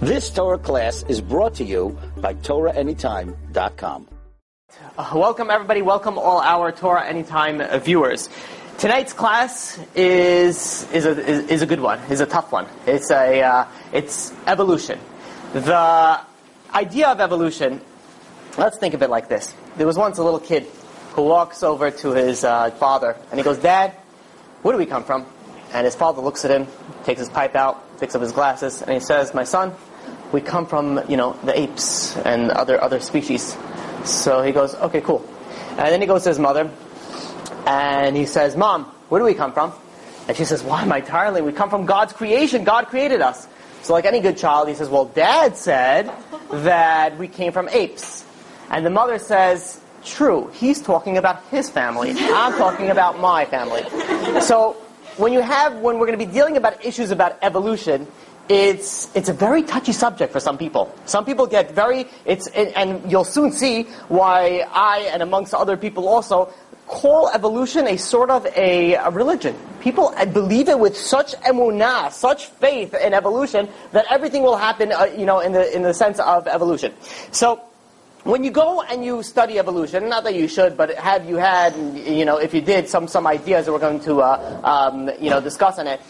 This Torah class is brought to you by TorahAnytime.com. Uh, welcome, everybody. Welcome, all our Torah Anytime viewers. Tonight's class is is a is, is a good one. is a tough one. It's a uh, it's evolution. The idea of evolution. Let's think of it like this. There was once a little kid who walks over to his uh, father and he goes, "Dad, where do we come from?" And his father looks at him, takes his pipe out, picks up his glasses, and he says, "My son, we come from you know the apes and other other species." So he goes, "Okay, cool." And then he goes to his mother, and he says, "Mom, where do we come from?" And she says, "Why, my darling, we come from God's creation. God created us." So, like any good child, he says, "Well, Dad said that we came from apes," and the mother says, "True. He's talking about his family. I'm talking about my family." So, when you have when we're going to be dealing about issues about evolution, it's it's a very touchy subject for some people. Some people get very it's and you'll soon see why I and amongst other people also call evolution a sort of a, a religion. People believe it with such emunah, such faith in evolution that everything will happen, uh, you know, in the in the sense of evolution. So when you go and you study evolution, not that you should, but have you had, you know, if you did, some some ideas that we're going to, uh, um, you know, discuss on it.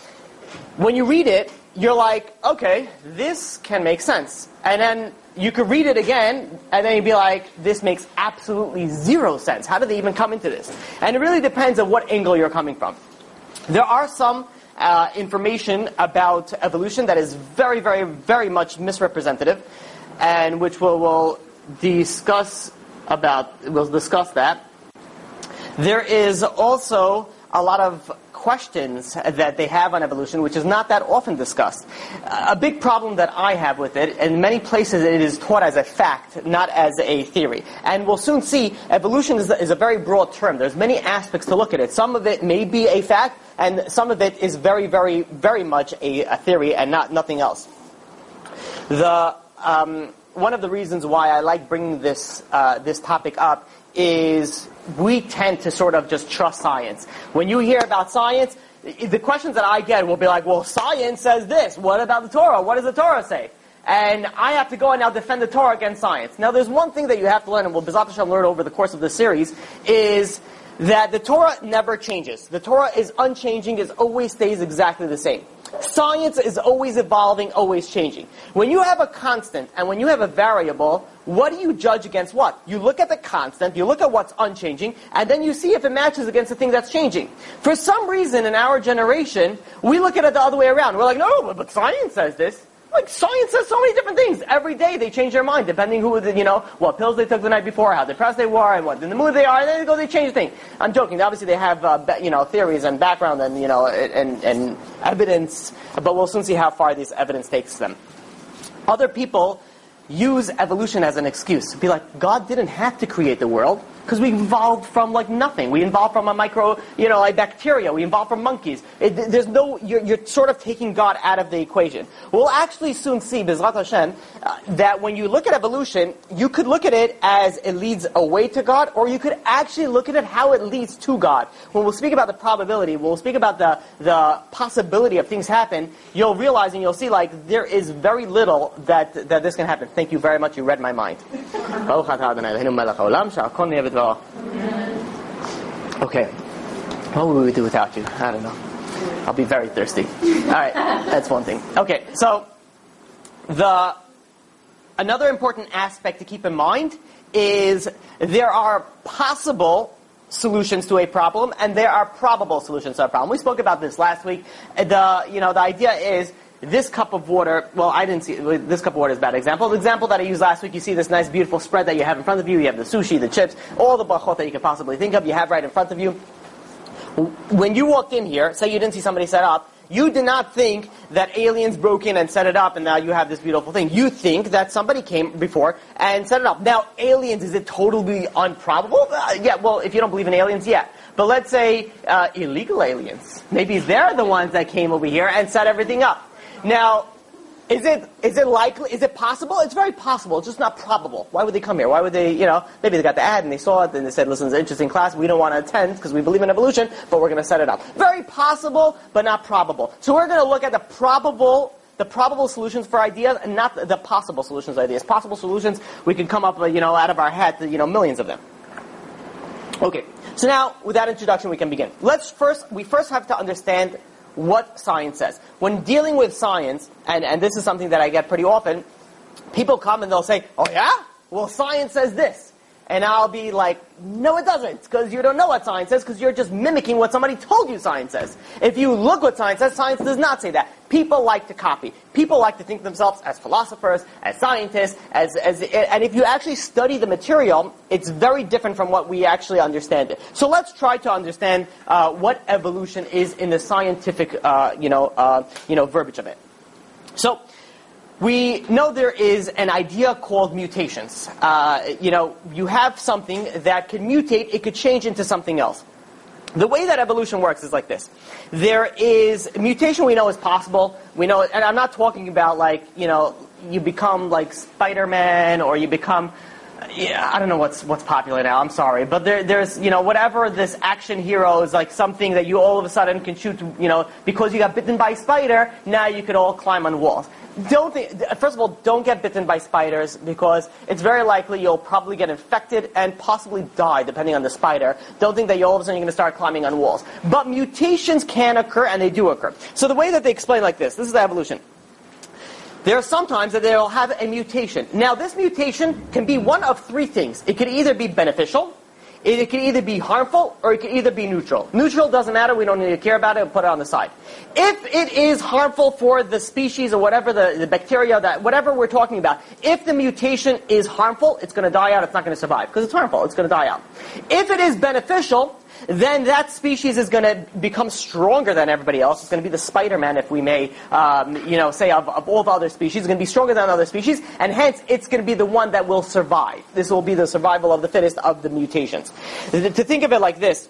When you read it, you're like, okay, this can make sense, and then you could read it again, and then you'd be like, this makes absolutely zero sense. How did they even come into this? And it really depends on what angle you're coming from. There are some uh, information about evolution that is very, very, very much misrepresentative, and which we'll, we'll discuss about. We'll discuss that. There is also a lot of questions that they have on evolution, which is not that often discussed. A big problem that I have with it, in many places it is taught as a fact, not as a theory. And we'll soon see, evolution is a, is a very broad term. There's many aspects to look at it. Some of it may be a fact, and some of it is very, very, very much a, a theory and not nothing else. The um, one of the reasons why I like bringing this uh, this topic up is we tend to sort of just trust science. When you hear about science, the questions that I get will be like, well, science says this. What about the Torah? What does the Torah say? And I have to go and now defend the Torah against science. Now, there's one thing that you have to learn, and we'll Bezrat Hashem learn over the course of this series, is that the Torah never changes. The Torah is unchanging, it always stays exactly the same. Science is always evolving, always changing. When you have a constant and when you have a variable, what do you judge against what? You look at the constant, you look at what's unchanging, and then you see if it matches against the thing that's changing. For some reason in our generation, we look at it the other way around. We're like, no, but science says this. Like science says so many different things. Every day they change their mind depending who, you know, what pills they took the night before, how depressed they were, and what in the mood they are. And then they go, they change things. I'm joking. Obviously they have, uh, you know, theories and background and you know and, and evidence, but we'll soon see how far this evidence takes them. Other people use evolution as an excuse. Be like, God didn't have to create the world because we evolved from like nothing. We evolved from a micro, you know, like bacteria. We evolved from monkeys. It, there's no, you're, you're, sort of taking God out of the equation. We'll actually soon see, Bezrat Hashem, uh, that when you look at evolution, you could look at it as it leads away to God, or you could actually look at it how it leads to God. When we'll speak about the probability, when we'll speak about the, the possibility of things happen, you'll realize and you'll see like there is very little that, that this can happen. Thank you very much. You read my mind. Okay. What would we do without you? I don't know. I'll be very thirsty. All right, that's one thing. Okay, so the another important aspect to keep in mind is there are possible solutions to a problem and there are probable solutions to a problem. We spoke about this last week. The you know the idea is this cup of water, well, I didn't see, this cup of water is a bad example. The example that I used last week, you see this nice beautiful spread that you have in front of you. You have the sushi, the chips, all the brachot that you could possibly think of, you have right in front of you. When you walked in here, say you didn't see somebody set up, you did not think that aliens broke in and set it up and now you have this beautiful thing. You think that somebody came before and set it up. Now, aliens, is it totally improbable? Uh, yeah, well, if you don't believe in aliens, yeah. But let's say uh, illegal aliens. Maybe they're the ones that came over here and set everything up. Now, is it is it likely? Is it possible? It's very possible. It's just not probable. Why would they come here? Why would they? You know, maybe they got the ad and they saw it and they said, "Listen, it's an interesting class. We don't want to attend because we believe in evolution, but we're going to set it up." Very possible, but not probable. So we're going to look at the probable the probable solutions for ideas and not the, possible solutions for ideas. Possible solutions we can come up with, you know, out of our head, you know, millions of them. Okay, so now with that introduction we can begin. Let's first, we first have to understand what science says. When dealing with science, and, and this is something that I get pretty often, people come and they'll say, oh yeah? Well, science says this. And I'll be like, no, it doesn't, because you don't know what science says, because you're just mimicking what somebody told you science says. If you look what science says, science does not say that. People like to copy. People like to think of themselves as philosophers, as scientists, as, as, and if you actually study the material, it's very different from what we actually understand it. So let's try to understand uh, what evolution is in the scientific, uh, you know, uh, you know, verbiage of it. So, we know there is an idea called mutations. Uh, you know, you have something that can mutate, it could change into something else. The way that evolution works is like this. There is mutation we know is possible. We know, and I'm not talking about like, you know, you become like Spider-Man or you become, yeah, I don't know what's what's popular now. I'm sorry, but there, there's you know whatever this action hero is like something that you all of a sudden can shoot. You know because you got bitten by a spider. Now you could all climb on walls don't think, first of all, don't get bitten by spiders because it's very likely you'll probably get infected and possibly die depending on the spider. Don't think that you all of a sudden you're going to start climbing on walls. But mutations can occur and they do occur. So the way that they explain like this, this is the evolution. There are sometimes that they'll have a mutation. Now this mutation can be one of three things. It could either be beneficial, it can either be harmful or it can either be neutral. Neutral doesn't matter. We don't need to care about it. We'll put it on the side. If it is harmful for the species or whatever the, the bacteria that whatever we're talking about, if the mutation is harmful, it's going to die out. It's not going to survive because it's harmful. It's going to die out. If it is beneficial, then that species is going to become stronger than everybody else. It's going to be the Spider-Man, if we may, um, you know, say of, of all the other species. It's going to be stronger than other species, and hence it's going to be the one that will survive. This will be the survival of the fittest of the mutations. To think of it like this,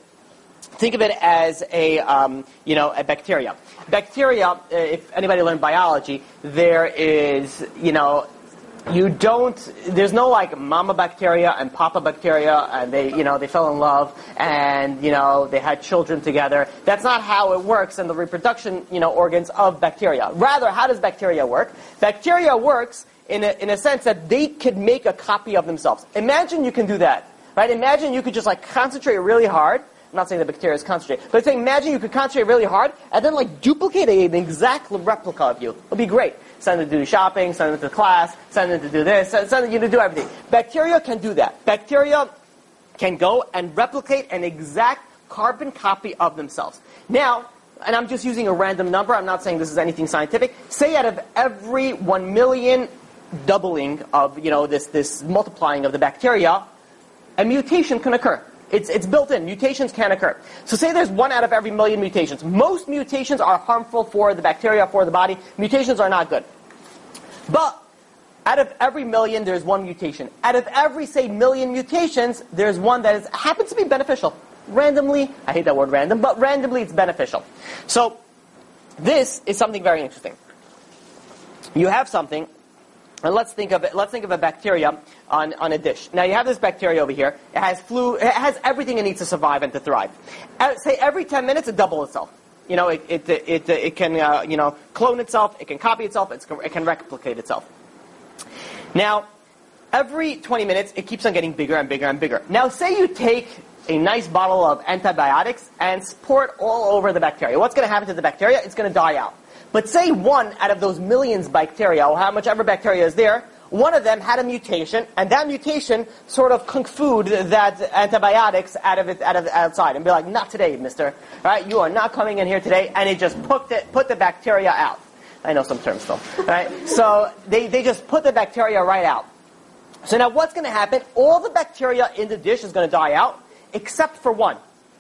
think of it as a, um, you know, a bacteria. Bacteria, uh, if anybody learned biology, there is, you know, you don't there's no like mama bacteria and papa bacteria and they you know they fell in love and you know they had children together. That's not how it works in the reproduction you know organs of bacteria. Rather how does bacteria work? Bacteria works in a, in a sense that they could make a copy of themselves. Imagine you can do that right? Imagine you could just like concentrate really hard. I'm not saying the bacteria is concentrate, but saying imagine you could concentrate really hard and then like duplicate an exact replica of you. It would be great send them to do shopping, send them to class, send them to do this, send them to do everything. Bacteria can do that. Bacteria can go and replicate an exact carbon copy of themselves. Now, and I'm just using a random number, I'm not saying this is anything scientific, say out of every one million doubling of, you know, this, this multiplying of the bacteria, a mutation can occur. It's, it's built in. Mutations can occur. So say there's one out of every million mutations. Most mutations are harmful for the bacteria, for the body. Mutations are not good. But out of every million, there's one mutation. Out of every, say, million mutations, there's one that is, happens to be beneficial. Randomly, I hate that word random, but randomly it's beneficial. So this is something very interesting. You have something and let's think of it, let's think of a bacteria on, on a dish. Now you have this bacteria over here. It has flu. It has everything it needs to survive and to thrive. Say every 10 minutes it doubles itself. You know, it, it, it, it can, uh, you know, clone itself. It can copy itself. it can replicate itself. Now, every 20 minutes it keeps on getting bigger and bigger and bigger. Now say you take a nice bottle of antibiotics and pour it all over the bacteria. What's going to happen to the bacteria? It's going to die out. But say one out of those millions bacteria, or how much ever bacteria is there, one of them had a mutation, and that mutation sort of kung fu'd that antibiotics out of it, out of the outside, and be like, not today, mister. Right? You are not coming in here today, and it just put the, put the bacteria out. I know some terms still. Right? So they, they just put the bacteria right out. So now what's going to happen? All the bacteria in the dish is going to die out, except for one.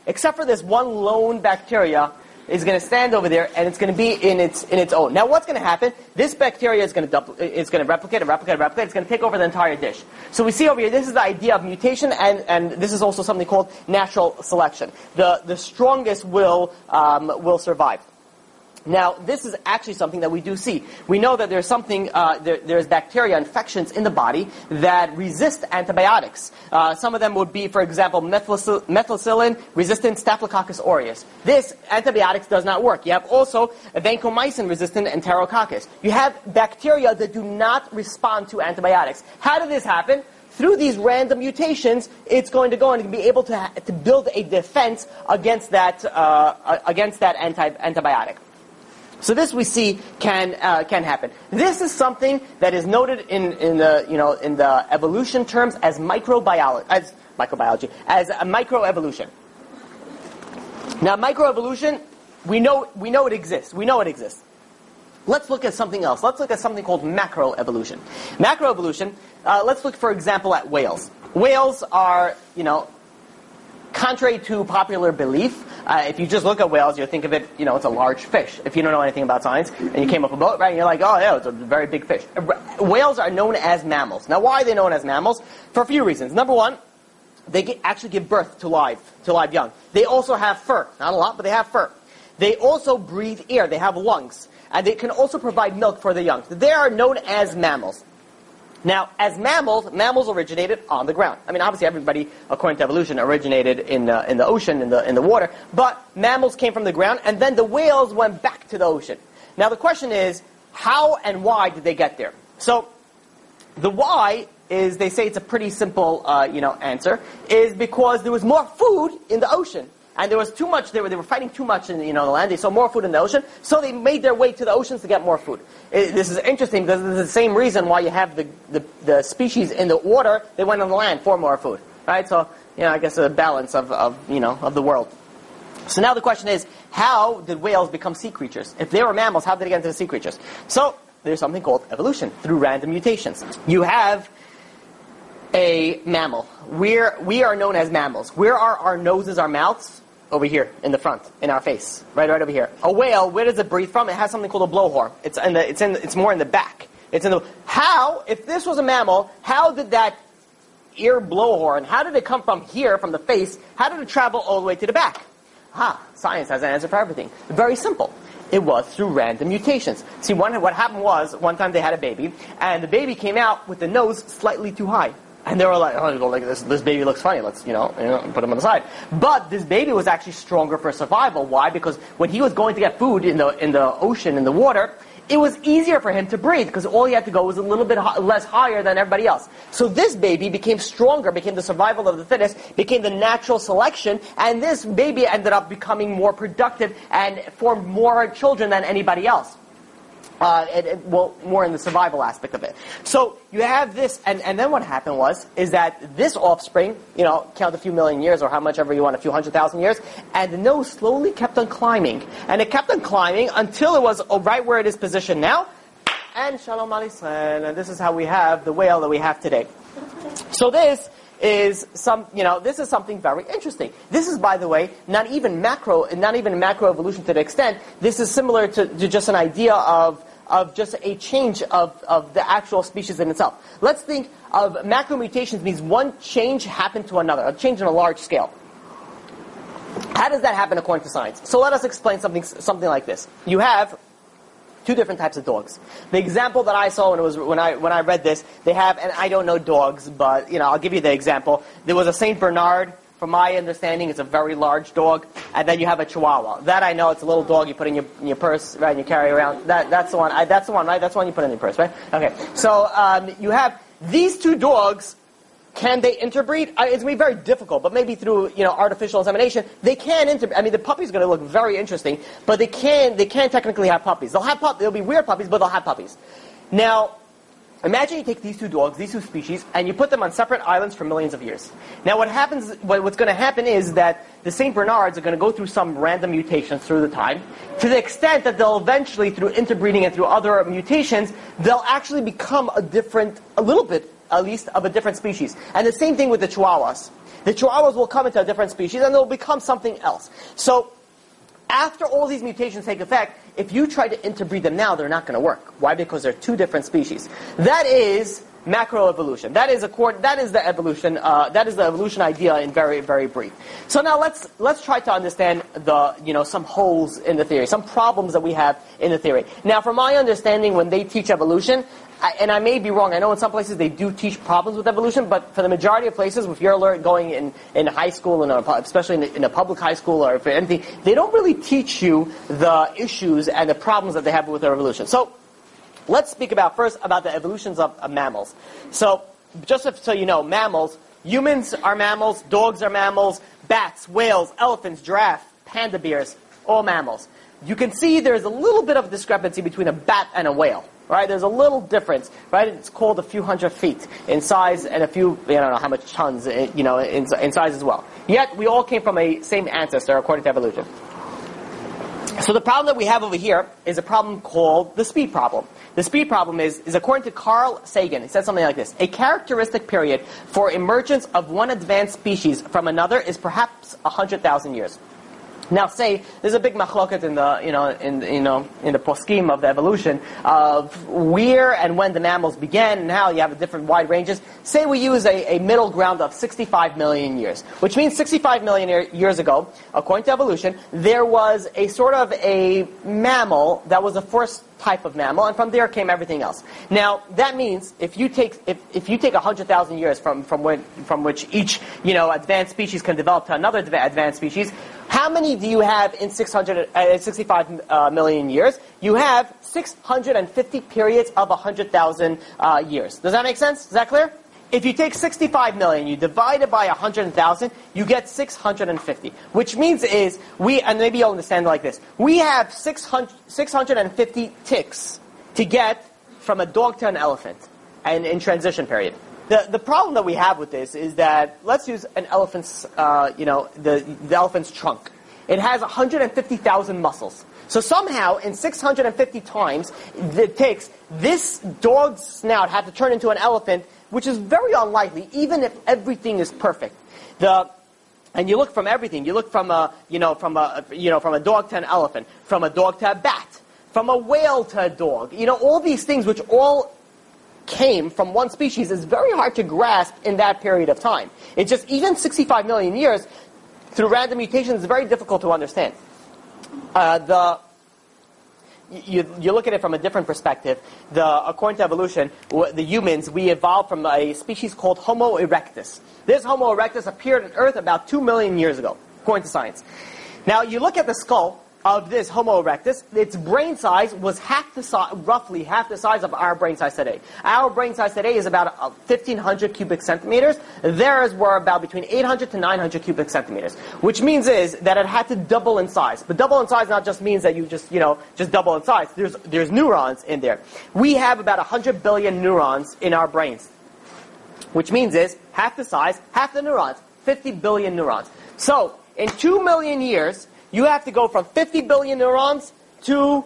Except for this one lone bacteria is going to stand over there and it's going to be in its in its own. Now, what's going to happen? This bacteria is going to it's going to replicate and replicate and replicate. It's going to take over the entire dish. So we see over here. This is the idea of mutation, and and this is also something called natural selection. The the strongest will um, will survive. Now, this is actually something that we do see. We know that there's something, uh, there, there's bacteria infections in the body that resist antibiotics. Uh, some of them would be, for example, methicillin resistant Staphylococcus aureus. This antibiotics does not work. You have also vancomycin resistant enterococcus. You have bacteria that do not respond to antibiotics. How did this happen? through these random mutations, it's going to go and be able to, to build a defense against that, uh, against that anti- antibiotic. So this we see can uh, can happen. This is something that is noted in, in the you know in the evolution terms as microbiology as microbiology as a microevolution. Now microevolution, we know we know it exists. We know it exists. Let's look at something else. Let's look at something called macroevolution. Macroevolution. Uh, let's look, for example, at whales. Whales are you know contrary to popular belief, uh, if you just look at whales, you think of it, you know, it's a large fish. If you don't know anything about science, and you came up a boat, right, and you're like, oh yeah, it's a very big fish. Whales are known as mammals. Now, why are they known as mammals? For a few reasons. Number one, they get, actually give birth to live, to live young. They also have fur. Not a lot, but they have fur. They also breathe air. They have lungs. And they can also provide milk for the young. They are known as mammals. Now, as mammals, mammals originated on the ground. I mean, obviously, everybody, according to evolution, originated in the, in the ocean, in the, in the water. But mammals came from the ground, and then the whales went back to the ocean. Now, the question is, how and why did they get there? So, the why is they say it's a pretty simple, uh, you know, answer. Is because there was more food in the ocean and there was too much. They were they were fighting too much in you know the land. They saw more food in the ocean, so they made their way to the oceans to get more food. It, this is interesting because this is the same reason why you have the, the the species in the water. They went on the land for more food, right? So you know, I guess a balance of, of you know of the world. So now the question is, how did whales become sea creatures? If they were mammals, how did they get into the sea creatures? So there's something called evolution through random mutations. You have a mammal. We're, we are known as mammals. Where are our noses, our mouths? Over here in the front, in our face, right, right over here. A whale, where does it breathe from? It has something called a blowhole. It's in the, it's in, it's more in the back. It's in the. How, if this was a mammal, how did that ear blowhorn, how did it come from here, from the face? How did it travel all the way to the back? Ah, science has an answer for everything. Very simple. It was through random mutations. See, one, what happened was, one time they had a baby, and the baby came out with the nose slightly too high. And they were like, oh, like this, this baby looks funny. Let's, you know, you know, put him on the side. But this baby was actually stronger for survival. Why? Because when he was going to get food in the, in the ocean, in the water, it was easier for him to breathe because all he had to go was a little bit ho- less higher than everybody else. So this baby became stronger, became the survival of the fittest, became the natural selection, and this baby ended up becoming more productive and formed more children than anybody else uh, well, more in the survival aspect of it. So you have this, and, and then what happened was, is that this offspring, you know, count a few million years or how much ever you want, a few hundred thousand years, and the nose slowly kept on climbing. And it kept on climbing until it was oh, right where it is positioned now. And Shalom Alisrael, and this is how we have the whale that we have today. So this is some, you know, this is something very interesting. This is, by the way, not even macro, not even macro evolution to the extent. This is similar to, to just an idea of of just a change of, of the actual species in itself. Let's think of macromutations means one change happened to another, a change on a large scale. How does that happen according to science? So let us explain something, something like this. You have two different types of dogs. The example that I saw when it was when I when I read this, they have, and I don't know dogs, but you know, I'll give you the example. There was a Saint Bernard from my understanding, it's a very large dog. And then you have a Chihuahua. That I know, it's a little dog you put in your, in your purse, right, and you carry around. That, that's the one. I, that's the one, right? That's the one you put in your purse, right? Okay. So um, you have these two dogs. Can they interbreed? It's going to be very difficult, but maybe through you know artificial insemination, they can interbreed. I mean, the puppy's going to look very interesting, but they can they can technically have puppies. They'll have pup. They'll be weird puppies, but they'll have puppies. Now, Imagine you take these two dogs, these two species, and you put them on separate islands for millions of years. Now, what happens? What's going to happen is that the Saint Bernards are going to go through some random mutations through the time, to the extent that they'll eventually, through interbreeding and through other mutations, they'll actually become a different, a little bit at least, of a different species. And the same thing with the Chihuahuas. The Chihuahuas will come into a different species, and they'll become something else. So after all these mutations take effect, if you try to interbreed them now, they're not going to work. Why? Because they're two different species. That is macroevolution. That is a that is the evolution. Uh, that is the evolution idea in very very brief. So now let's let's try to understand the you know some holes in the theory, some problems that we have in the theory. Now, from my understanding, when they teach evolution, I, and I may be wrong. I know in some places they do teach problems with evolution, but for the majority of places, if you're alert going in, in high school, in a, uh, especially in a, in a public high school or for anything, they don't really teach you the issues and the problems that they have with evolution. So let's speak about first about the evolutions of, of mammals. So just so you know, mammals, humans are mammals, dogs are mammals, bats, whales, elephants, giraffe, panda bears, all mammals. You can see there's a little bit of discrepancy between a bat and a whale right? There's a little difference, right? It's called a few hundred feet in size and a few, I don't know how much tons, eh, you know, in, in size as well. Yet we all came from a same ancestor according to evolution. So the problem that we have over here is a problem called the speed problem. The speed problem is, is according to Carl Sagan, he said something like this. A characteristic period for emergence of one advanced species from another is perhaps 100,000 years. Now, say there's a big machloket in the you know in you know in the poskim of the evolution of where and when the mammals began and how you have different wide ranges. Say we use a, a middle ground of 65 million years, which means 65 million years ago, according to evolution, there was a sort of a mammal that was the first type of mammal, and from there came everything else. Now that means if you take if, if you take hundred thousand years from from when, from which each you know advanced species can develop to another advanced species, how many do you have in 600, uh, 65 uh, million years? You have 650 periods of 100,000 uh, years. Does that make sense? Is that clear? If you take 65 million, you divide it by 100,000, you get 650. Which means is, we, and maybe you'll understand like this, we have 600, 650 ticks to get from a dog to an elephant and in transition period. The, the problem that we have with this is that let's use an elephant's, uh, you know, the, the elephant's trunk. It has 150,000 muscles. So somehow, in 650 times, it takes this dog's snout had to turn into an elephant, which is very unlikely, even if everything is perfect. The and you look from everything. You look from a, you know, from a, you know, from a dog to an elephant, from a dog to a bat, from a whale to a dog. You know, all these things which all came from one species is very hard to grasp in that period of time. It's just even 65 million years through random mutations is very difficult to understand. Uh, the you, you look at it from a different perspective. The, according to evolution, the humans, we evolved from a species called Homo erectus. This Homo erectus appeared on Earth about 2 million years ago, according to science. Now, you look at the skull, of this Homo erectus, its brain size was half the roughly half the size of our brain size today. Our brain size today is about uh, 1,500 cubic centimeters. Theirs were about between 800 to 900 cubic centimeters. Which means is that it had to double in size. But double in size not just means that you just, you know, just double in size. There's, there's neurons in there. We have about 100 billion neurons in our brains. Which means is half the size, half the neurons, 50 billion neurons. So, in 2 million years, you have to go from 50 billion neurons to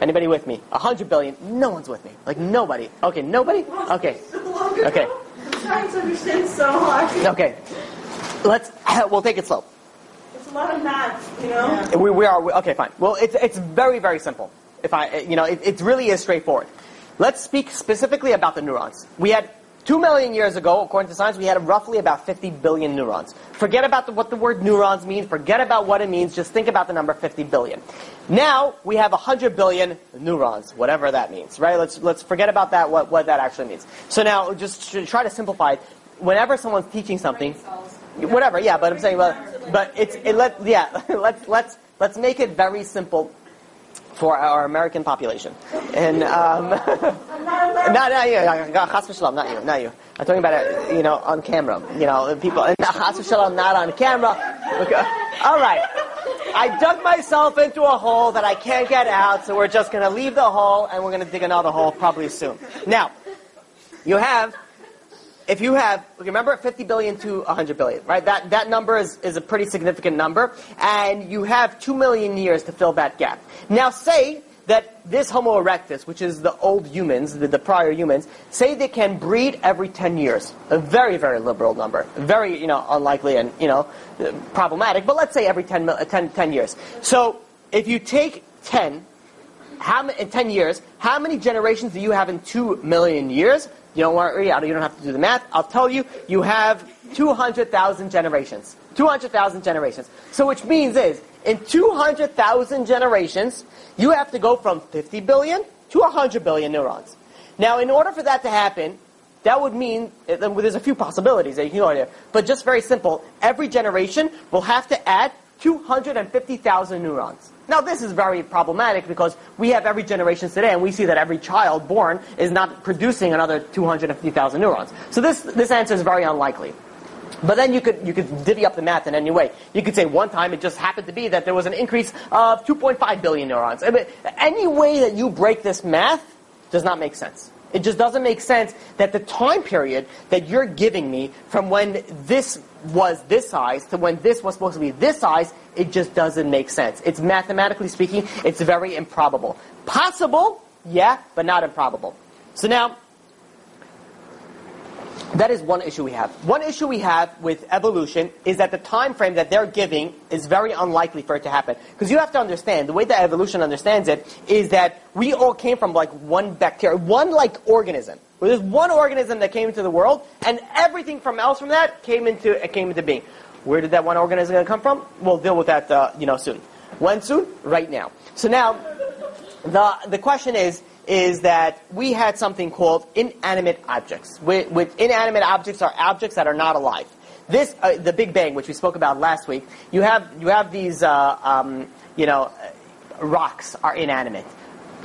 anybody with me? 100 billion. No one's with me. Like nobody. Okay, nobody? Okay. Okay. I'm trying to understand so hard. Okay. Let's we'll take it slow. It's a lot of math, you know. We, we are okay, fine. Well, it's it's very very simple. If I you know, it, it really is straightforward. Let's speak specifically about the neurons. We had Two million years ago, according to science, we had roughly about 50 billion neurons. Forget about the, what the word neurons means. Forget about what it means. Just think about the number 50 billion. Now we have 100 billion neurons, whatever that means, right? Let's let's forget about that. What what that actually means. So now, just to try to simplify it. Whenever someone's teaching something, whatever, yeah. But I'm saying, well, but it's it let yeah. let's let's let's make it very simple for our American population. And um, not, not you, not you, not you. I'm talking about it, you know, on camera. You know, people, not on camera. Okay. All right. I dug myself into a hole that I can't get out, so we're just going to leave the hole and we're going to dig another hole probably soon. Now, you have if you have, remember 50 billion to 100 billion, right? That, that number is, is a pretty significant number, and you have 2 million years to fill that gap. Now say that this Homo erectus, which is the old humans, the, the, prior humans, say they can breed every 10 years. A very, very liberal number. Very, you know, unlikely and, you know, problematic, but let's say every 10, 10, 10 years. So if you take 10 how in 10 years, how many generations do you have in 2 million years? You don't don't- you don't have to do the math. I'll tell you, you have 200,000 generations. 200,000 generations. So which means is, in 200,000 generations, you have to go from 50 billion to 100 billion neurons. Now, in order for that to happen, that would mean, uh, there's a few possibilities that you can go there, but just very simple, every generation will have to add 250,000 neurons. Now this is very problematic because we have every generation today and we see that every child born is not producing another 250,000 neurons. So this, this answer is very unlikely. But then you could, you could divvy up the math in any way. You could say one time it just happened to be that there was an increase of 2.5 billion neurons. I mean, any way that you break this math does not make sense. It just doesn't make sense that the time period that you're giving me from when this was this size to when this was supposed to be this size, it just doesn't make sense. It's mathematically speaking, it's very improbable. Possible, yeah, but not improbable. So now, that is one issue we have. One issue we have with evolution is that the time frame that they're giving is very unlikely for it to happen. Because you have to understand, the way that evolution understands it is that we all came from like one bacteria, one like organism. Where there's one organism that came into the world, and everything from else from that came into came into being. Where did that one organism come from? We'll deal with that, uh, you know, soon. When soon? Right now. So now, the the question is is that we had something called inanimate objects. With, with inanimate objects are objects that are not alive. This, uh, the Big Bang, which we spoke about last week, you have you have these, uh, um, you know, rocks are inanimate.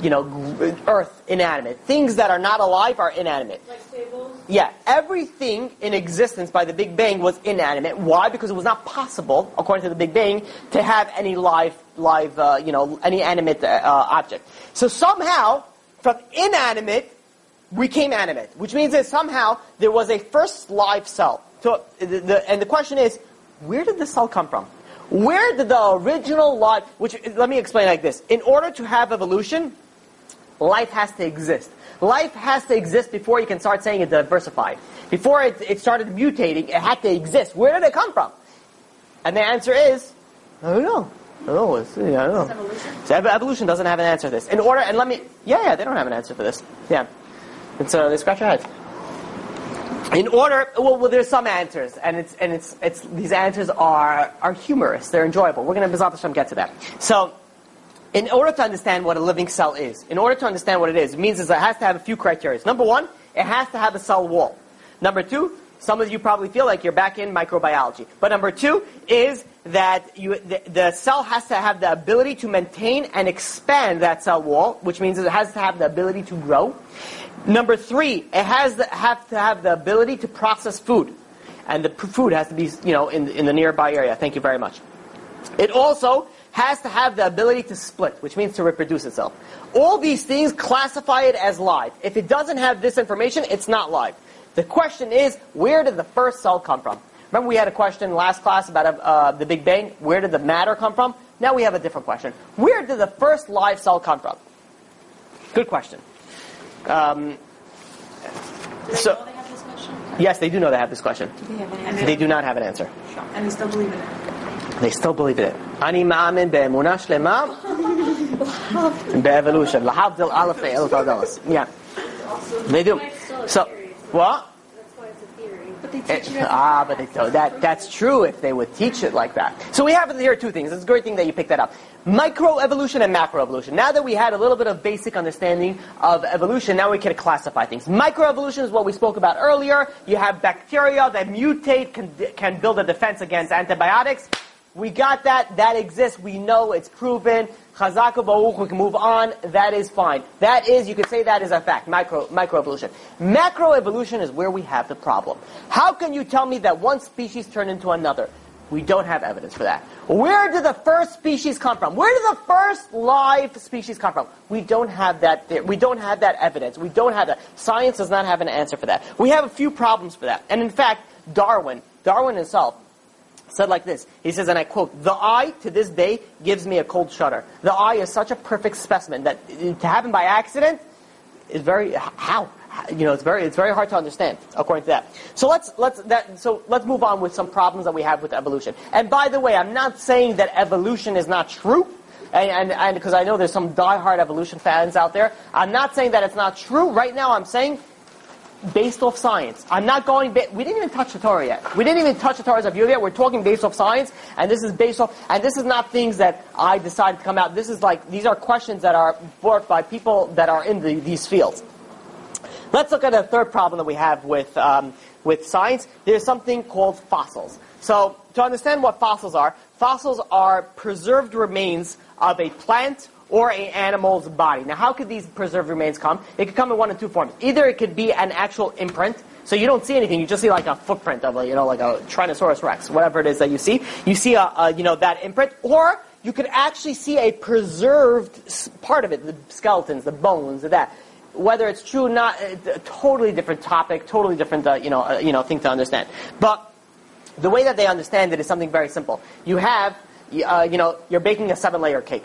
You know, Earth inanimate. Things that are not alive are inanimate. Like tables? Yeah, everything in existence by the Big Bang was inanimate. Why? Because it was not possible, according to the Big Bang, to have any live, live, uh, you know, any animate uh, object. So somehow, from inanimate, we came animate, which means that somehow there was a first live cell. So, the, the, and the question is, where did the cell come from? Where did the original life, which, let me explain like this. In order to have evolution, life has to exist. Life has to exist before you can start saying it diversified. Before it, it started mutating, it had to exist. Where did it come from? And the answer is, I don't know. Know. It's, yeah, I don't know. Evolution? So evolution doesn't have an answer to this. In order, and let me, yeah, yeah, they don't have an answer for this. Yeah. And so they scratch their heads. In order, well, well, there's some answers, and it's, and it's, it's, these answers are, are humorous. They're enjoyable. We're going to, Bezrat Hashem, get to that. So, in order to understand what a living cell is, in order to understand what it is, it means is it has to have a few criteria. Number one, it has to have a cell wall. Number two, some of you probably feel like you're back in microbiology. But number two is that you, the, the cell has to have the ability to maintain and expand that cell wall, which means it has to have the ability to grow. Number three, it has to have to have the ability to process food. And the food has to be, you know, in, in the nearby area. Thank you very much. It also has to have the ability to split, which means to reproduce itself. All these things classify it as live. If it doesn't have this information, it's not live. The question is, where did the first cell come from? Remember we had a question last class about uh, the Big Bang? Where did the matter come from? Now we have a different question. Where did the first live cell come from? Good question. Um, Do they So- know they have this question? yes, they do know they have this question. Do they have an answer? They do not have an answer. And they still believe in it. They still believe in it. אני מאמין באמונה שלמה באבולושן. להבדיל אלף אלף הדלס. Yeah. They do. So, what? But they Eh, teach you ah, but it, oh, that that's true if they would teach it like that. So we have here two things. It's a great thing that you picked that up. Microevolution and macroevolution. Now that we had a little bit of basic understanding of evolution, now we can classify things. Microevolution is what we spoke about earlier. You have bacteria that mutate, can, can build a defense against antibiotics. We got that. That exists. We know it's proven. Chazaka Baruch, we can move on. That is fine. That is, you could say that is a fact. Micro, microevolution. Macroevolution is where we have the problem. How can you tell me that one species turned into another? We don't have evidence for that. Where did the first species come from? Where did the first live species come from? We don't have that. We don't have that evidence. We don't have that. Science does not have an answer for that. We have a few problems for that. And in fact, Darwin, Darwin himself, said like this. He says, and I quote, "The eye to this day gives me a cold shudder. The eye is such a perfect specimen that to happen by accident is very how you know it's very it's very hard to understand according to that. So let's let's that so let's move on with some problems that we have with evolution. And by the way, I'm not saying that evolution is not true. and and because I know there's some diehard evolution fans out there. I'm not saying that it's not true. Right now, I'm saying based off science. I'm not going. Ba- we didn't even touch the Torah yet. We didn't even touch the Torah's view yet. We're talking based off science, and this is based off. And this is not things that I decided to come out. This is like these are questions that are brought by people that are in the, these fields. Let's look at a third problem that we have with um, with science. There's something called fossils. So to understand what fossils are, fossils are preserved remains of a plant or a animal's body. Now, how could these preserved remains come? It could come in one of two forms. Either it could be an actual imprint, so you don't see anything, you just see like a footprint of a, you know, like a Tyrannosaurus rex, whatever it is that you see. You see a, a you know, that imprint, or you could actually see a preserved part of it, the skeletons, the bones, that. Whether it's true or not, it's a totally different topic, totally different, uh, you know, uh, you know, thing to understand. But the way that they understand it is something very simple. You have, uh, you know, you're baking a seven-layer cake.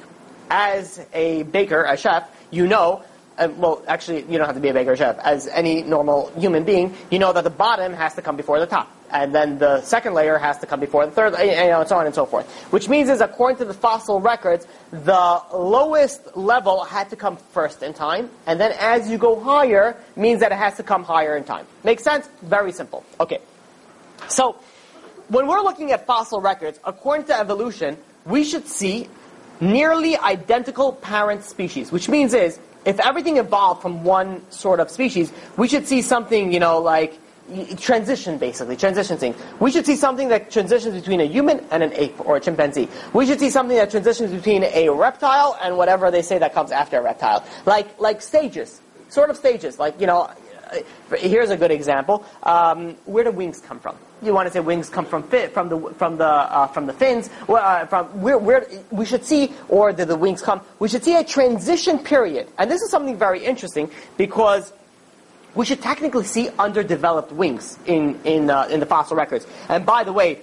As a baker, a chef, you know, uh, well, actually, you don't have to be a baker chef. As any normal human being, you know that the bottom has to come before the top. And then the second layer has to come before the third, you know, and so on and so forth. Which means is, according to the fossil records, the lowest level had to come first in time, and then as you go higher, means that it has to come higher in time. Makes sense? Very simple. Okay. So, when we're looking at fossil records, according to evolution, we should see nearly identical parent species, which means is, if everything evolved from one sort of species, we should see something, you know, like transition basically, transition thing. We should see something that transitions between a human and an ape or a chimpanzee. We should see something that transitions between a reptile and whatever they say that comes after a reptile. Like, like stages. Sort of stages. Like, you know, uh, here's a good example. Um, where do wings come from? You want to say wings come from fi- from the from the uh, from the fins? Well, uh, from where, where we should see, or did the wings come? We should see a transition period, and this is something very interesting because we should technically see underdeveloped wings in in uh, in the fossil records. And by the way,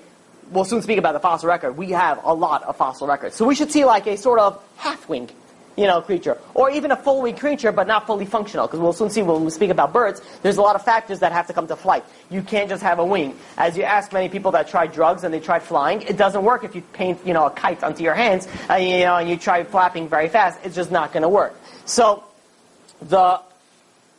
we'll soon speak about the fossil record. We have a lot of fossil records, so we should see like a sort of half wing you know, creature, or even a full wing creature, but not fully functional. Because we'll soon see when we speak about birds, there's a lot of factors that have to come to flight. You can't just have a wing. As you ask many people that tried drugs and they tried flying, it doesn't work if you paint, you know, a kite onto your hands, uh, you know, and you try flapping very fast. It's just not going to work. So, the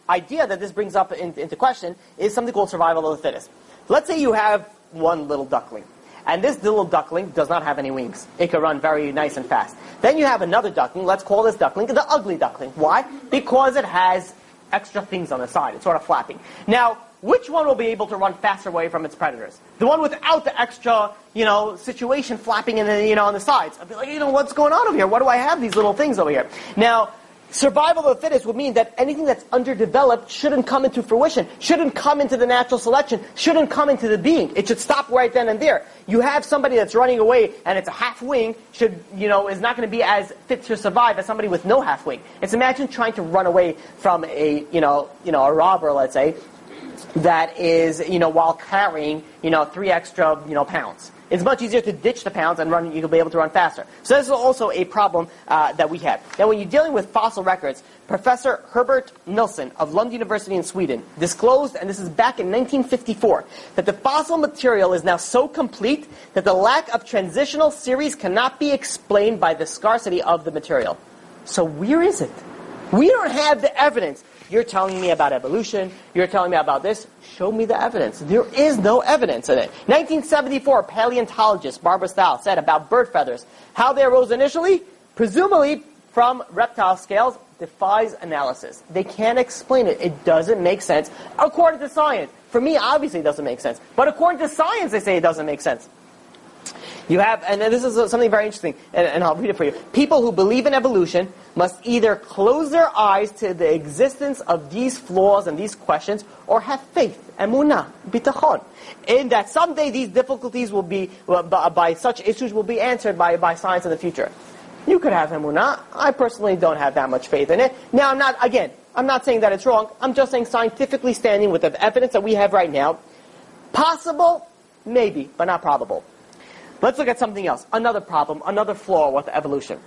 idea that this brings up in, into question is something called survival of the fittest. Let's say you have one little duckling. And this little duckling does not have any wings. It can run very nice and fast. Then you have another duckling. Let's call this duckling the ugly duckling. Why? Because it has extra things on the side. It's sort of flapping. Now, which one will be able to run faster away from its predators? The one without the extra, you know, situation flapping in the, you know, on the sides. I'd be like, you know, what's going on over here? Why do I have these little things over here? Now, survival of the fittest would mean that anything that's underdeveloped shouldn't come into fruition, shouldn't come into the natural selection, shouldn't come into the being. It should stop right then and there. You have somebody that's running away and it's a half wing, should, you know, is not going to be as fit to survive as somebody with no half wing. It's imagine trying to run away from a, you know, you know, a robber, let's say, that is, you know, while carrying, you know, three extra, you know, pounds. It's much easier to ditch the pounds and run. You'll be able to run faster. So this is also a problem uh, that we have. Now, when you're dealing with fossil records, Professor Herbert Nilsson of Lund University in Sweden disclosed, and this is back in 1954, that the fossil material is now so complete that the lack of transitional series cannot be explained by the scarcity of the material. So where is it? We don't have the evidence. You're telling me about evolution. You're telling me about this. Show me the evidence. There is no evidence in it. 1974, paleontologist Barbara Stahl said about bird feathers, how they arose initially, presumably from reptile scales, defies analysis. They can't explain it. It doesn't make sense according to science. For me, obviously, it doesn't make sense. But according to science, they say it doesn't make sense. You have, and this is something very interesting, and, and, I'll read it for you. People who believe in evolution must either close their eyes to the existence of these flaws and these questions, or have faith, emunah, bitachon, in that someday these difficulties will be, by, by such issues will be answered by, by science in the future. You could have emunah. I personally don't have that much faith in it. Now, I'm not, again, I'm not saying that it's wrong. I'm just saying scientifically standing with the evidence that we have right now, possible, maybe, but not probable. Let's look at something else. Another problem, another flaw with evolution.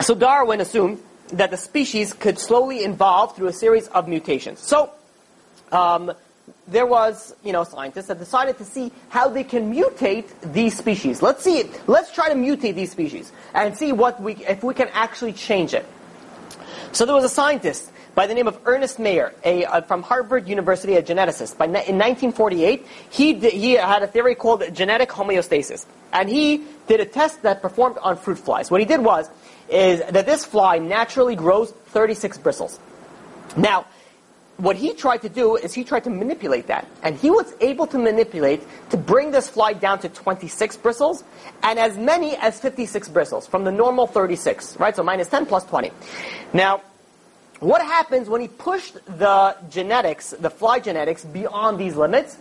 So Darwin assumed that the species could slowly evolve through a series of mutations. So, um, there was, you know, scientists that decided to see how they can mutate these species. Let's see it. Let's try to mutate these species and see what we, if we can actually change it. So there was a scientist by the name of Ernest Mayr, a, uh, from Harvard University, a geneticist. By, in 1948, he, he had a theory called genetic homeostasis. And he did a test that performed on fruit flies. What he did was, is that this fly naturally grows 36 bristles. Now, what he tried to do is he tried to manipulate that. And he was able to manipulate to bring this fly down to 26 bristles and as many as 56 bristles from the normal 36, right? So minus 10 plus 20. Now, what happens when he pushed the genetics, the fly genetics, beyond these limits?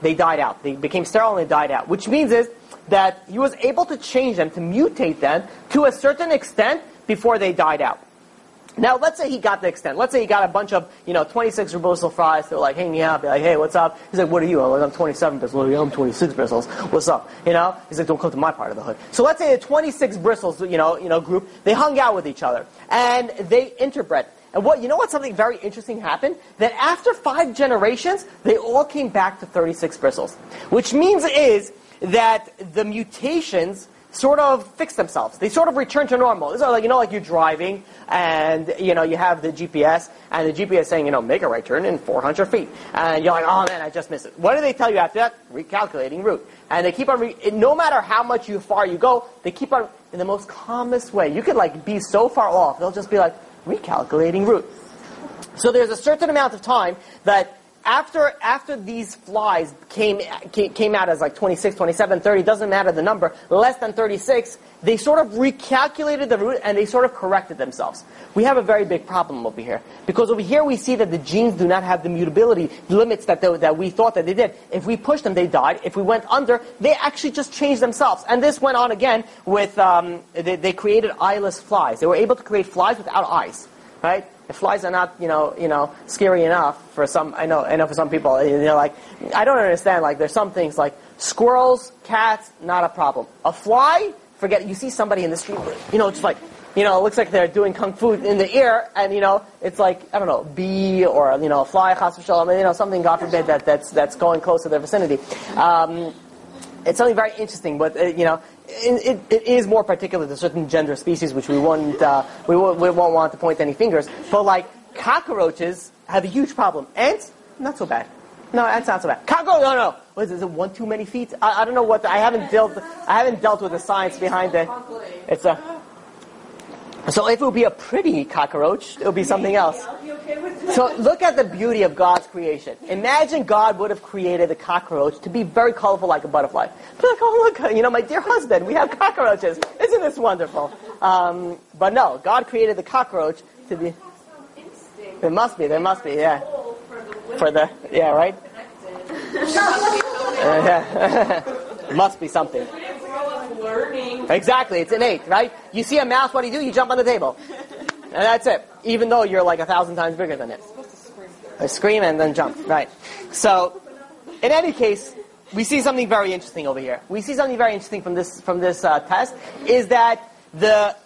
They died out. They became sterile and they died out. Which means is that he was able to change them, to mutate them to a certain extent before they died out. Now, let's say he got the extent. Let's say he got a bunch of, you know, 26 bristles flies. They're like, hang me out. Like, hey, what's up? He's like, what are you? I'm like, I'm 27 bristles. I'm 26 bristles. What's up? You know? He's like, don't come to my part of the hood. So let's say the 26 bristles, you know, you know, group, they hung out with each other. And they interbred. And what, you know what something very interesting happened? That after five generations, they all came back to 36 bristles. Which means is that the mutations sort of fix themselves. They sort of return to normal. It's like, you know, like you're driving and, you know, you have the GPS and the GPS saying, you know, make a right turn in 400 feet. And you're like, oh man, I just missed it. What do they tell you after that? Recalculating route. And they keep on, re- no matter how much you far you go, they keep on, in the most calmest way. You could like be so far off, they'll just be like, recalculating route. So there's a certain amount of time that after after these flies came came out as like 26, 27, 30, doesn't matter the number, less than 36, they sort of recalculated the route and they sort of corrected themselves. We have a very big problem over here because over here we see that the genes do not have the mutability limits that they, that we thought that they did. If we pushed them, they died. If we went under, they actually just changed themselves. And this went on again with um, they, they created eyeless flies. They were able to create flies without eyes, right? If flies are not, you know, you know, scary enough for some, I know, I know for some people, know, like, I don't understand, like, there's some things like squirrels, cats, not a problem. A fly, forget, It. you see somebody in the street, you know, it's like, you know, it looks like they're doing kung fu in the air, and you know, it's like I don't know, bee or you know, a fly, chas v'shalom, you know, something God forbid that that's that's going close to their vicinity. Um, it's something very interesting, but uh, you know, it, it is more particular to certain gender species, which we won't uh, we, won't, we won't want to point any fingers. But like cockroaches have a huge problem. Ants, not so bad. No, ants not so bad. Cockroach, no, no. What is it? Is it one too many feet? I, I don't know what. The, I haven't dealt. I haven't dealt with the science behind it. It's a. So if it would be a pretty cockroach, it would be something else. So look at the beauty of God's creation. Imagine God would have created a cockroach to be very colorful like a butterfly. Be like, oh look, you know, my dear husband, we have cockroaches. Isn't this wonderful? Um, but no, God created the cockroach to be. There must be. There must be. Yeah. For the yeah right. Uh, yeah. must be something. Exactly, it's innate, right? You see a mouse, what do you do? You jump on the table. And that's it. Even though you're like a thousand times bigger than it. I scream and then jump, right. So, in any case, we see something very interesting over here. We see something very interesting from this, from this uh, test, is that the,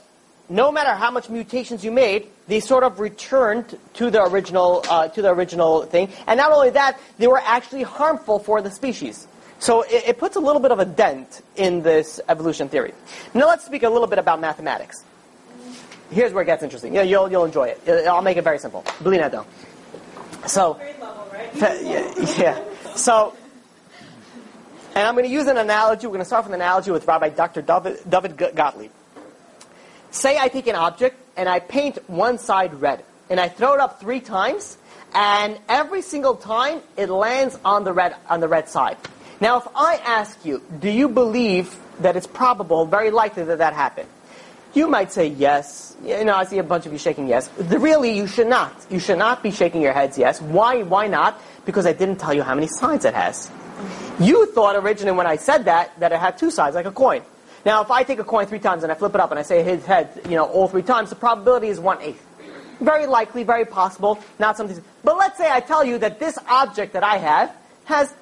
no matter how much mutations you made, they sort of returned to the original, uh, to the original thing. And not only that, they were actually harmful for the species. So it, it, puts a little bit of a dent in this evolution theory. Now let's speak a little bit about mathematics. Here's where it gets interesting. Yeah, you'll, you'll enjoy it. I'll make it very simple. Believe it though. So, yeah, yeah. So, and I'm going to use an analogy. We're going to start with an analogy with Rabbi Dr. David, David Gottlieb. Say I take an object and I paint one side red, and I throw it up three times, and every single time it lands on the red on the red side. Now, if I ask you, do you believe that it's probable, very likely that that happened? You might say yes. You know, I see a bunch of you shaking yes. The, really, you should not. You should not be shaking your heads yes. Why? Why not? Because I didn't tell you how many sides it has. You thought originally when I said that that it had two sides, like a coin. Now, if I take a coin three times and I flip it up and I say his head, you know, all three times, the probability is one eighth. Very likely, very possible, not something. But let's say I tell you that this object that I have has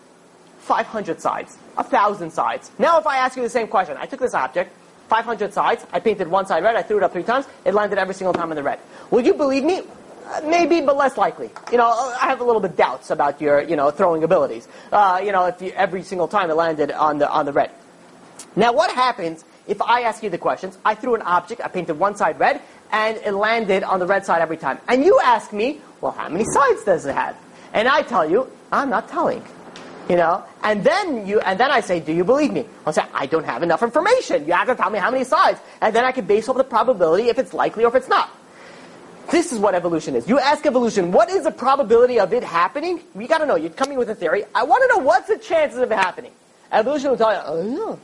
500 sides, 1,000 sides. Now if I ask you the same question, I took this object, 500 sides, I painted one side red, I threw it up three times, it landed every single time in the red. Would you believe me? Uh, Maybe, but less likely. You know, I have a little bit doubts about your, you know, throwing abilities. Uh, you know, if you, every single time it landed on the on the red. Now, what happens if I ask you the questions? I threw an object, I painted one side red, and it landed on the red side every time. And you ask me, well, how many sides does it have? And I tell you, I'm not telling. You know, and then you, and then I say, do you believe me? I'll say, I don't have enough information. You have to tell me how many sides, and then I can base off the probability if it's likely or if it's not. This is what evolution is. You ask evolution, what is the probability of it happening? You got to know. You're coming with a theory. I want to know what's the chances of it happening. Evolution will tell you, oh,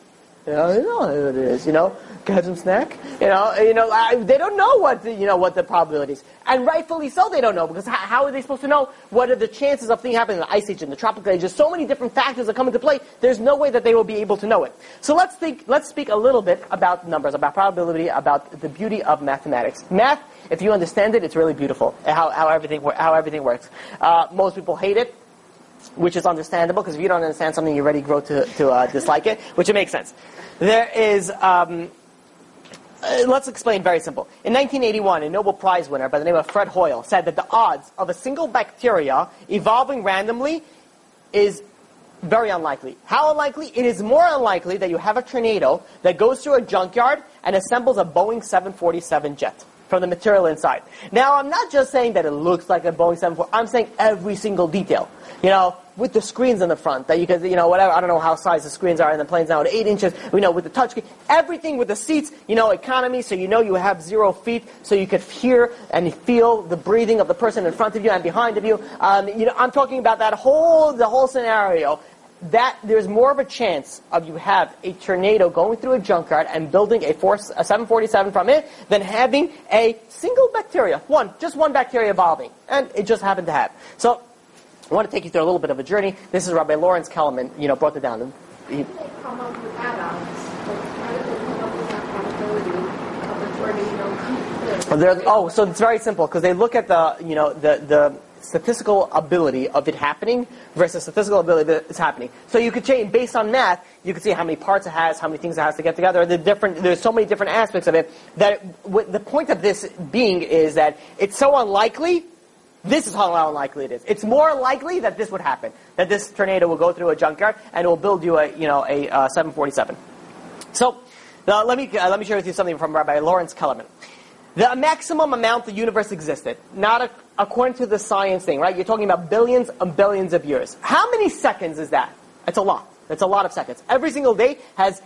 I know what it is, you know. Get some snack, you know. You know, I, they don't know what the, you know what the probability is, and rightfully so. They don't know because how, how are they supposed to know what are the chances of things happening in the ice age and the tropical age? There's so many different factors that come into play. There's no way that they will be able to know it. So let's think. Let's speak a little bit about numbers, about probability, about the beauty of mathematics. Math, if you understand it, it's really beautiful. How, how everything how everything works. Uh, most people hate it which is understandable because if you don't understand something, you already grow to, to uh, dislike it, which it makes sense. There is, um, uh, let's explain very simple. In 1981, a Nobel Prize winner by the name of Fred Hoyle said that the odds of a single bacteria evolving randomly is very unlikely. How unlikely? It is more unlikely that you have a tornado that goes through a junkyard and assembles a Boeing 747 jet from the material inside. Now, I'm not just saying that it looks like a Boeing 747. I'm saying every single detail. You know, with the screens in the front that you can, you know, whatever. I don't know how size the screens are in the planes now. At eight inches, you know, with the touchscreen, everything with the seats. You know, economy, so you know you have zero feet, so you could hear and feel the breathing of the person in front of you and behind of you. Um, you know, I'm talking about that whole the whole scenario that there's more of a chance of you have a tornado going through a junkyard and building a, four, a 747 from it than having a single bacteria, one, just one bacteria evolving, and it just happened to have. So, I want to take you through a little bit of a journey. This is Rabbi Lawrence Kelemen, you know, brought it down. He, They come up with add-ons, but how do they come up with that probability of the tornado coming through? They're- oh, so it's very simple because they look at the you know the the statistical ability of it happening versus the statistical ability that it's happening. So you could change based on math. You could see how many parts it has, how many things it has to get together. The different there's so many different aspects of it that what the point of this being is that it's so unlikely. This is how unlikely it is. It's more likely that this would happen, that this tornado will go through a junkyard and it will build you a you know a uh, 747. So uh, let me uh, let me share with you something from Rabbi Lawrence Kelemen. The maximum amount the universe existed, not a, according to the science thing, right? You're talking about billions and billions of years. How many seconds is that? It's a lot. It's a lot of seconds. Every single day has